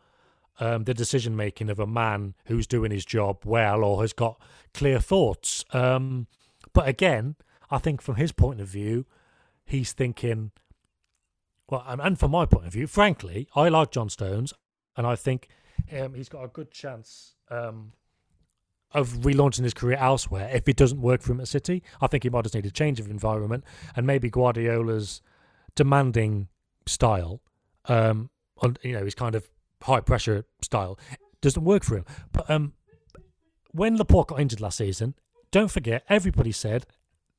Speaker 3: um, the decision making of a man who's doing his job well or has got clear thoughts. Um, but again, I think from his point of view, he's thinking, well, and, from my point of view, frankly, I like John Stones, and I think um, he's got a good chance um, of relaunching his career elsewhere if it doesn't work for him at City. I think he might just need a change of environment, and maybe Guardiola's demanding style, um, on you know his kind of high pressure style, doesn't work for him. But um, when Laporte got injured last season, don't forget everybody said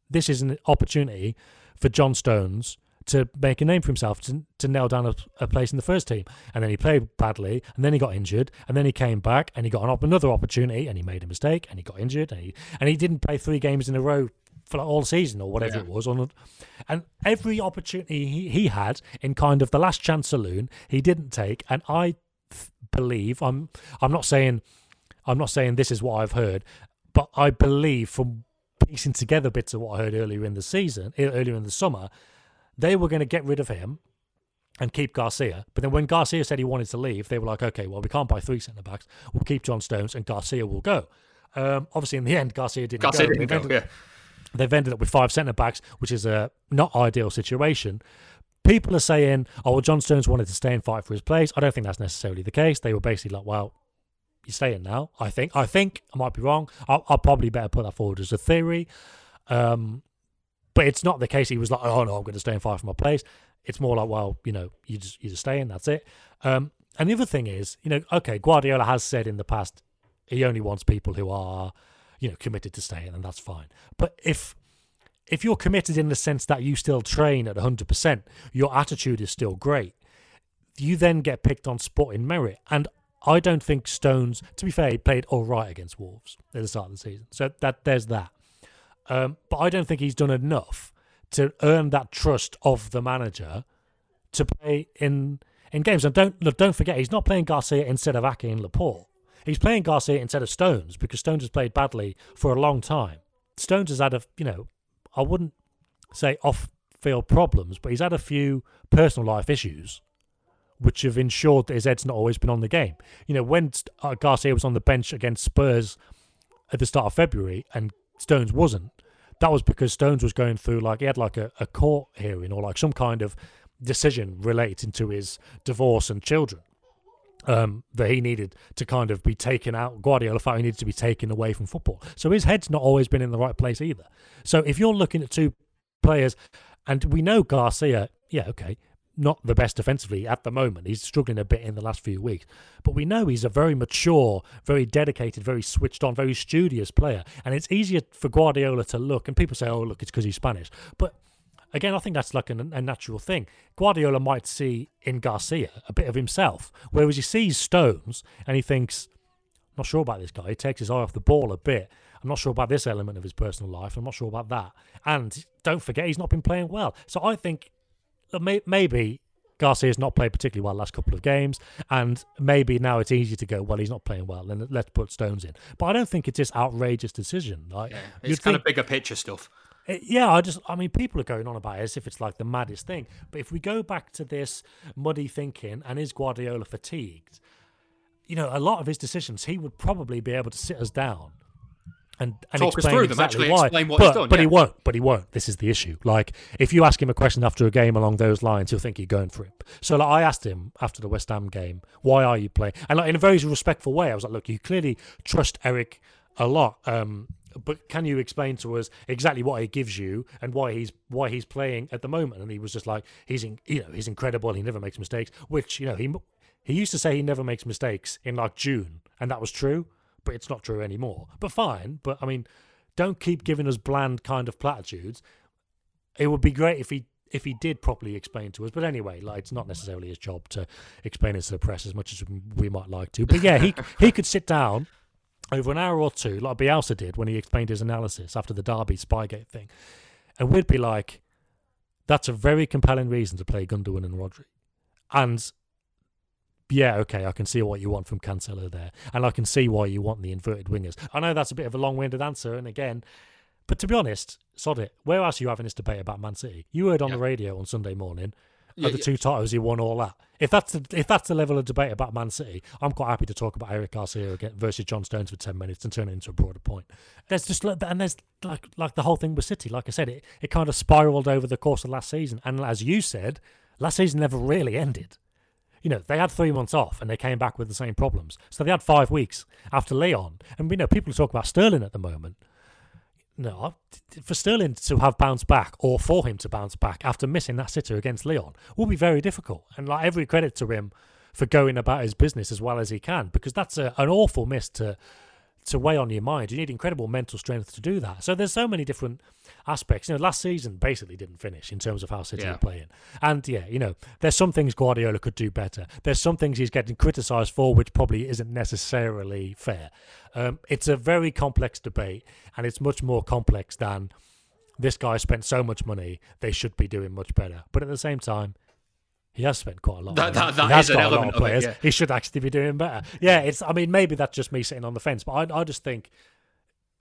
Speaker 3: this is an opportunity for John Stones to make a name for himself, to, to nail down a, a, place in the first team. And then he played badly, and then he got injured, and then he came back and he got an, another opportunity, and he made a mistake, and he got injured, and he and he didn't play three games in a row for like all season or whatever yeah. it was. On and every opportunity he, he had in kind of the last chance saloon, he didn't take. And I th- believe I'm I'm not saying I'm not saying this is what I've heard, but I believe from piecing together bits of what I heard earlier in the season, earlier in the summer, they were going to get rid of him and keep Garcia. But then when Garcia said he wanted to leave, they were like, okay, well, we can't buy three centre backs. We'll keep John Stones and Garcia will go. Um, obviously, in the end, Garcia didn't
Speaker 2: Garcia
Speaker 3: go.
Speaker 2: Didn't go yeah.
Speaker 3: They've ended up with five centre backs, which is a not ideal situation. People are saying, oh, well, John Stones wanted to stay and fight for his place. I don't think that's necessarily the case. They were basically like, well, you're staying now. I think. I think I might be wrong. I'll, I'll probably better put that forward as a theory. Um, but it's not the case. He was like, oh no, I'm going to stay and fight for my place. It's more like, well, you know, you just you just stay in. That's it. Um, and the other thing is, you know, okay, Guardiola has said in the past he only wants people who are, you know, committed to staying, and that's fine. But if if you're committed in the sense that you still train at 100%, your attitude is still great, you then get picked on sporting merit. And I don't think Stones, to be fair, he played all right against Wolves at the start of the season. So that there's that. Um, but I don't think he's done enough to earn that trust of the manager to play in in games. And don't look, don't forget, he's not playing Garcia instead of Ake and Laporte. He's playing Garcia instead of Stones because Stones has played badly for a long time. Stones has had a, you know, I wouldn't say off field problems, but he's had a few personal life issues which have ensured that his head's not always been on the game. You know, when uh, Garcia was on the bench against Spurs at the start of February and Stones wasn't, that was because Stones was going through like he had like a, a court hearing or like some kind of decision relating to his divorce and children. Um, that he needed to kind of be taken out. Guardiola felt he needed to be taken away from football. So his head's not always been in the right place either. So if you're looking at two players, and we know Garcia, yeah, okay, not the best defensively at the moment. He's struggling a bit in the last few weeks. But we know he's a very mature, very dedicated, very switched on, very studious player. And it's easier for Guardiola to look, and people say, oh, look, it's because he's Spanish. But again, I think that's like a, a natural thing. Guardiola might see in Garcia a bit of himself, whereas he sees Stones and he thinks, not sure about this guy. He takes his eye off the ball a bit. I'm not sure about this element of his personal life. I'm not sure about that. And don't forget, he's not been playing well. So I think Uh, maybe Garcia's not played particularly well last couple of games, and maybe now it's easy to go, well, he's not playing well, then let's put Stones in. But I don't think it's this outrageous decision. Like,
Speaker 2: yeah, it's kind think, of bigger picture stuff.
Speaker 3: It, yeah, I just, I mean, people are going on about it as if it's like the maddest thing. But if we go back to this muddy thinking, and is Guardiola fatigued? You know, a lot of his decisions, he would probably be able to sit us down and, and
Speaker 2: talk us through exactly them. Actually,
Speaker 3: why.
Speaker 2: explain what
Speaker 3: but,
Speaker 2: he's done.
Speaker 3: But
Speaker 2: yeah.
Speaker 3: he won't. But he won't. This is the issue. Like, if you ask him a question after a game along those lines, he'll think you're going for it. So, like, I asked him after the West Ham game, "Why are you playing?" And like in a very respectful way, I was like, "Look, you clearly trust Eric a lot." Um, but can you explain to us exactly what he gives you and why he's why he's playing at the moment? And he was just like, he's in, you know, he's incredible. He never makes mistakes. Which you know, he he used to say he never makes mistakes in like June, and that was true, but it's not true anymore. But fine. But I mean, don't keep giving us bland kind of platitudes. It would be great if he if he did properly explain to us. But anyway, like it's not necessarily his job to explain it to the press as much as we might like to. But yeah, he he could sit down over an hour or two, like Bielsa did when he explained his analysis after the Derby Spygate thing, and we'd be like, "That's a very compelling reason to play Gundogan and Rodri," and yeah, okay, I can see what you want from Cancelo there, and I can see why you want the inverted wingers. I know that's a bit of a long-winded answer, and again, but to be honest, sod it. Where else are you having this debate about Man City? You heard on yeah. the radio on Sunday morning yeah, the yeah. two titles he won, all that. If that's the, if that's the level of debate about Man City, I'm quite happy to talk about Eric Garcia again versus John Stones for ten minutes and turn it into a broader point. There's just and there's like like the whole thing with City. Like I said, it it kind of spiraled over the course of last season, and as you said, last season never really ended. You know, they had three months off and they came back with the same problems. So they had five weeks after Lyon. And we know people talk about Sterling at the moment no, for Sterling to have bounced back or for him to bounce back after missing that sitter against Lyon will be very difficult. And like every credit to him for going about his business as well as he can, because that's a, an awful miss to to weigh on your mind. You need incredible mental strength to do that. So there's so many different aspects. You know, last season basically didn't finish in terms of how City yeah. are playing. And yeah, you know, there's some things Guardiola could do better. There's some things he's getting criticised for, which probably isn't necessarily fair. Um, it's a very complex debate, and it's much more complex than this guy spent so much money, they should be doing much better. But at the same time, he has spent quite a lot.
Speaker 2: That, that, that is an element of, players.
Speaker 3: It, yeah. He should actually be doing better. Yeah, it's. I mean, maybe that's just me sitting on the fence, but I, I just think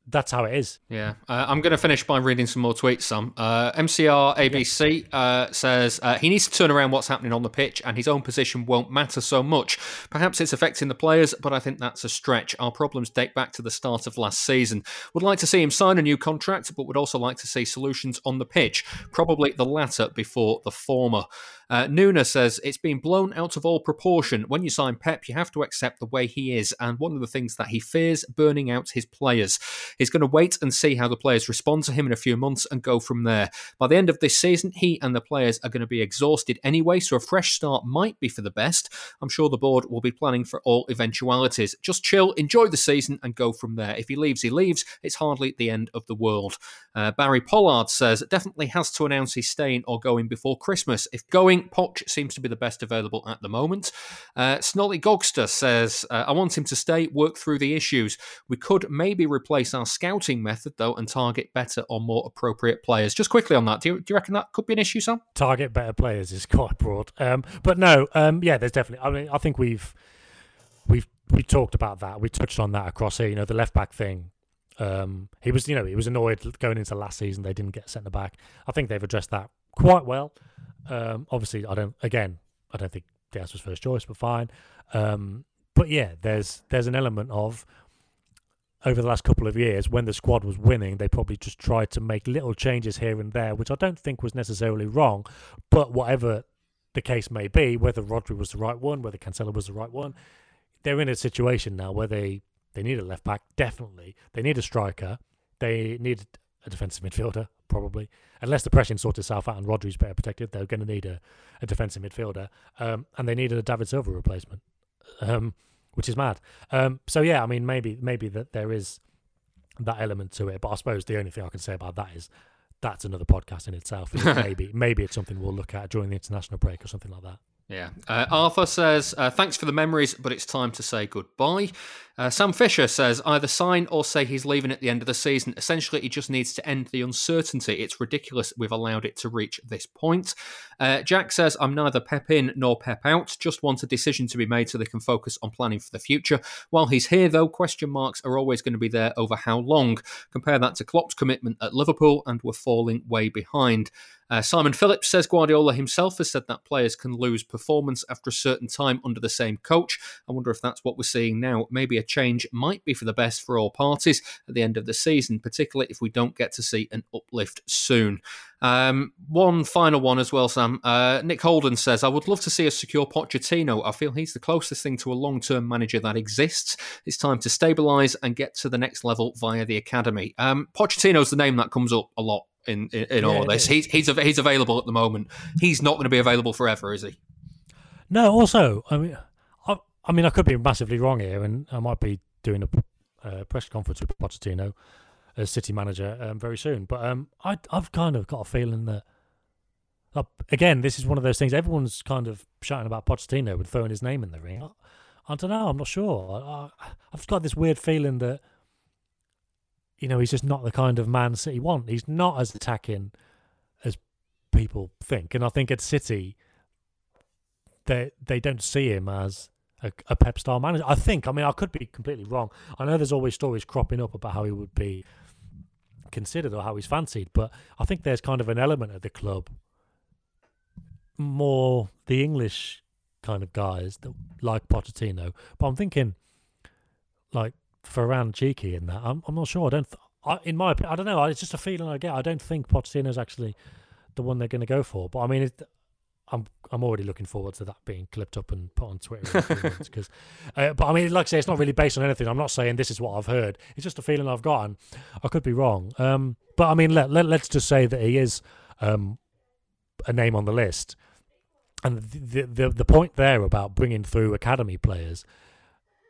Speaker 3: that's how it is.
Speaker 2: Yeah, uh, I'm going to finish by reading some more tweets. Some uh, MCR ABC uh, says uh, he needs to turn around what's happening on the pitch, and his own position won't matter so much. Perhaps it's affecting the players, but I think that's a stretch. Our problems date back to the start of last season. Would like to see him sign a new contract, but would also like to see solutions on the pitch. Probably the latter before the former. Uh, Nuna says it's been blown out of all proportion. When you sign Pep, you have to accept the way he is, and one of the things that he fears burning out his players. He's going to wait and see how the players respond to him in a few months and go from there. By the end of this season, he and the players are going to be exhausted anyway, so a fresh start might be for the best. I'm sure the board will be planning for all eventualities. Just chill, enjoy the season, and go from there. If he leaves, he leaves. It's hardly the end of the world. Uh, Barry Pollard says definitely has to announce he's staying or going before Christmas. If going, Poch seems to be the best available at the moment. Uh, Snolly Gogster says, uh, I want him to stay, work through the issues. We could maybe replace our scouting method, though, and target better or more appropriate players. Just quickly on that, do you, do you reckon that could be an issue, Sam?
Speaker 3: Target better players is quite broad. Um, but no, um, yeah, there's definitely, I mean, I think we've, we've, we talked about that. We touched on that across here. You know, the left back thing um, he was, you know, he was annoyed going into last season they didn't get centre back. I think they've addressed that quite well. Um, obviously, I don't. Again, I don't think Diaz was first choice, but fine. Um, but yeah, there's there's an element of over the last couple of years when the squad was winning, they probably just tried to make little changes here and there, which I don't think was necessarily wrong. But whatever the case may be, whether Rodri was the right one, whether Cancelo was the right one, they're in a situation now where they they need a left back, definitely. They need a striker. They need a defensive midfielder, probably. Unless the pressing sorts itself out and Rodri's better protected, they're going to need a, a defensive midfielder. Um, and they needed a David Silva replacement, um, which is mad. Um, so, yeah, I mean, maybe maybe that there is that element to it. But I suppose the only thing I can say about that is that's another podcast in itself. maybe maybe it's something we'll look at during the international break or something like that.
Speaker 2: Yeah. Uh, Arthur says, uh, thanks for the memories, but it's time to say goodbye. Uh, Sam Fisher says, either sign or say he's leaving at the end of the season. Essentially, he just needs to end the uncertainty. It's ridiculous we've allowed it to reach this point. Uh, Jack says, I'm neither pep in nor pep out. Just want a decision to be made so they can focus on planning for the future. While he's here, though, question marks are always going to be there over how long. Compare that to Klopp's commitment at Liverpool, and we're falling way behind. Uh, Simon Phillips says Guardiola himself has said that players can lose performance after a certain time under the same coach. I wonder if that's what we're seeing now. Maybe a change might be for the best for all parties at the end of the season, particularly if we don't get to see an uplift soon. Um, one final one as well, Sam. Uh, Nick Holden says, I would love to see a secure Pochettino. I feel he's the closest thing to a long term manager that exists. It's time to stabilise and get to the next level via the academy. Um, Pochettino's the name that comes up a lot in, in, in
Speaker 3: Yeah,
Speaker 2: all this. He's, he's, he's available at the moment. He's not going to be available forever, is he?
Speaker 3: No, also, I mean, I, mean, I could be massively wrong here, and I might be doing a uh, press conference with Pochettino as city manager um, very soon. But um, I, I've kind of got a feeling that, uh, again, this is one of those things. Everyone's kind of shouting about Pochettino and throwing his name in the ring. I, I don't know. I'm not sure. I, just got this weird feeling that, you know, he's just not the kind of man City want. He's not as attacking as people think, and I think at City they they don't see him as a, a Pep style manager. I think. I mean, I could be completely wrong. I know there's always stories cropping up about how he would be considered or how he's fancied, but I think there's kind of an element at the club, more the English kind of guys that like Pochettino. But I'm thinking, like Ferran Txiki in that. I'm I'm not sure. I don't. Th- I, in my opinion, I don't know. It's just a feeling I get. I don't think Pochettino's actually the one they're going to go for. But I mean, it, I'm I'm already looking forward to that being clipped up and put on Twitter because. Uh, but I mean, like I say, it's not really based on anything. I'm not saying this is what I've heard. It's just a feeling I've gotten. I could be wrong. Um, but I mean, let, let let's just say that he is um, a name on the list, and the the the point there about bringing through academy players.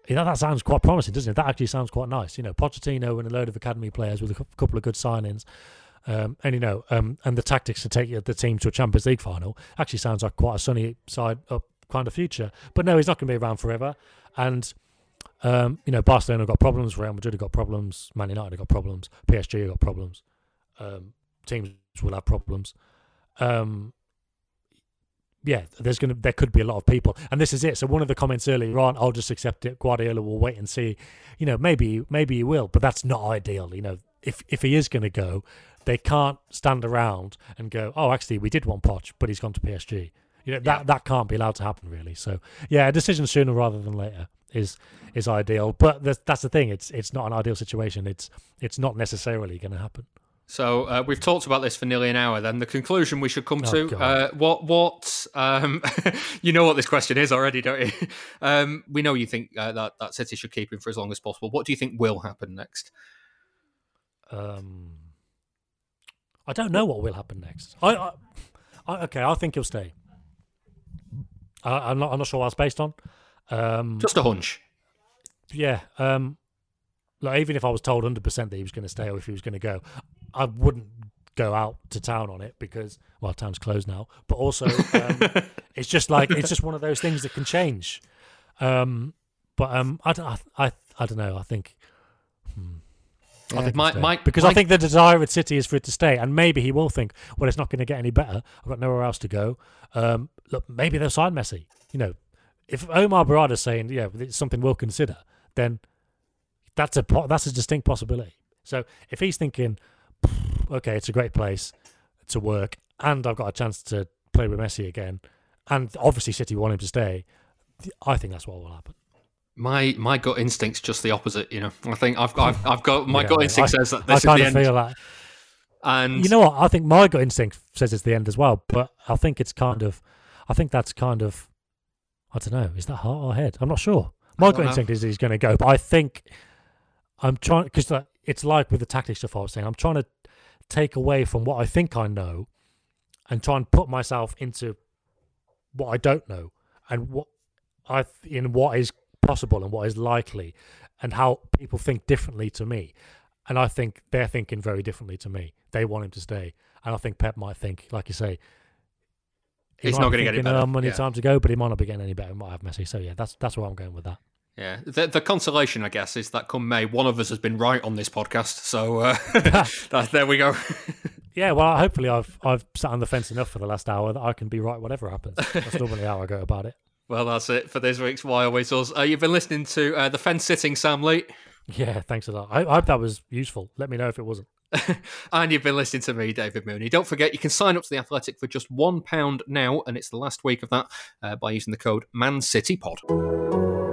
Speaker 3: You know, that sounds quite promising, doesn't it? That actually sounds quite nice. You know, Pochettino and a load of academy players with a couple of good signings. Um, and you know, um, and the tactics to take the team to a Champions League final actually sounds like quite a sunny side up kind of future. But no, he's not going to be around forever. And um, you know, Barcelona have got problems, Real Madrid have got problems, Man United have got problems, PSG have got problems. Um, teams will have problems. Um, yeah, there's gonna there could be a lot of people, and this is it. So one of the comments earlier on, I'll just accept it. Guardiola will wait and see. You know, maybe maybe he will, but that's not ideal. You know, if if he is going to go, they can't stand around and go, oh, actually, we did want Poch, but he's gone to PSG. You know, that that can't be allowed to happen, really. So yeah, a decision sooner rather than later is is ideal. But that's, that's the thing; it's it's not an ideal situation. It's it's not necessarily going to happen.
Speaker 2: So uh, we've talked about this for nearly an hour. Then the conclusion we should come
Speaker 3: Oh,
Speaker 2: to: uh, what what um, you know what this question is already, don't you? Um, we know you think uh, that that City should keep him for as long as possible. What do you think will happen next?
Speaker 3: Um, I don't know what will happen next. I, I, I okay, I think he'll stay. I, I'm not. I'm not sure what it's based on. Um,
Speaker 2: Just a hunch.
Speaker 3: yeah. Um, like even if I was told 100 percent that he was going to stay or if he was going to go, I wouldn't go out to town on it because well, town's closed now. But also, um, it's just like it's just one of those things that can change. Um, but um, I, I, I, I don't know. I think. I think
Speaker 2: my- my-
Speaker 3: because
Speaker 2: my-
Speaker 3: I think the desire at City is for it to stay, and maybe he will think, well, it's not going to get any better. I've got nowhere else to go. Um, look, maybe they'll sign Messi. You know, if Omar Berrada's saying, yeah, it's something we'll consider, then that's a that's a distinct possibility. So if he's thinking, okay, it's a great place to work, and I've got a chance to play with Messi again, and obviously City want him to stay, I think that's what will happen.
Speaker 2: My my gut instinct's just the opposite. You know, I think I've I've, I've got my
Speaker 3: Yeah,
Speaker 2: gut instinct
Speaker 3: I-
Speaker 2: says that
Speaker 3: I
Speaker 2: this is
Speaker 3: kind
Speaker 2: the
Speaker 3: of
Speaker 2: end.
Speaker 3: feel that.
Speaker 2: and
Speaker 3: You know what? I think my gut instinct says it's the end as well, but I think it's kind of, I think that's kind of, I don't know. Is that heart or head? I'm not sure. My gut
Speaker 2: know.
Speaker 3: instinct is he's going to go, but I think I'm trying because it's like with the tactics stuff I was saying. I'm trying to take away from what I think I know, and try and put myself into what I don't know and what I in what is possible and what is likely, and how people think differently to me. And I think they're thinking very differently to me. They want him to stay, and I think Pep might think, like you say, he
Speaker 2: He's not gonna get any
Speaker 3: thinking,
Speaker 2: better.
Speaker 3: "Oh, money
Speaker 2: Yeah.
Speaker 3: time to go, but he might not be getting any better. He might have Messi. So yeah, that's that's where I'm going with that.
Speaker 2: Yeah, the, the consolation, I guess, is that come May, one of us has been right on this podcast. So uh, that, there we go.
Speaker 3: Yeah, well, hopefully I've I've sat on the fence enough for the last hour that I can be right whatever happens. That's normally how I go about it.
Speaker 2: Well, that's it for this week's Always Us. Uh, you've been listening to uh, the fence sitting Sam Lee,
Speaker 3: Yeah, thanks a lot. I, I hope that was useful. Let me know if it wasn't.
Speaker 2: and you've been listening to me, David Mooney. Don't forget, you can sign up to the Athletic for just one pound now, and it's the last week of that uh, by using the code ManCityPod.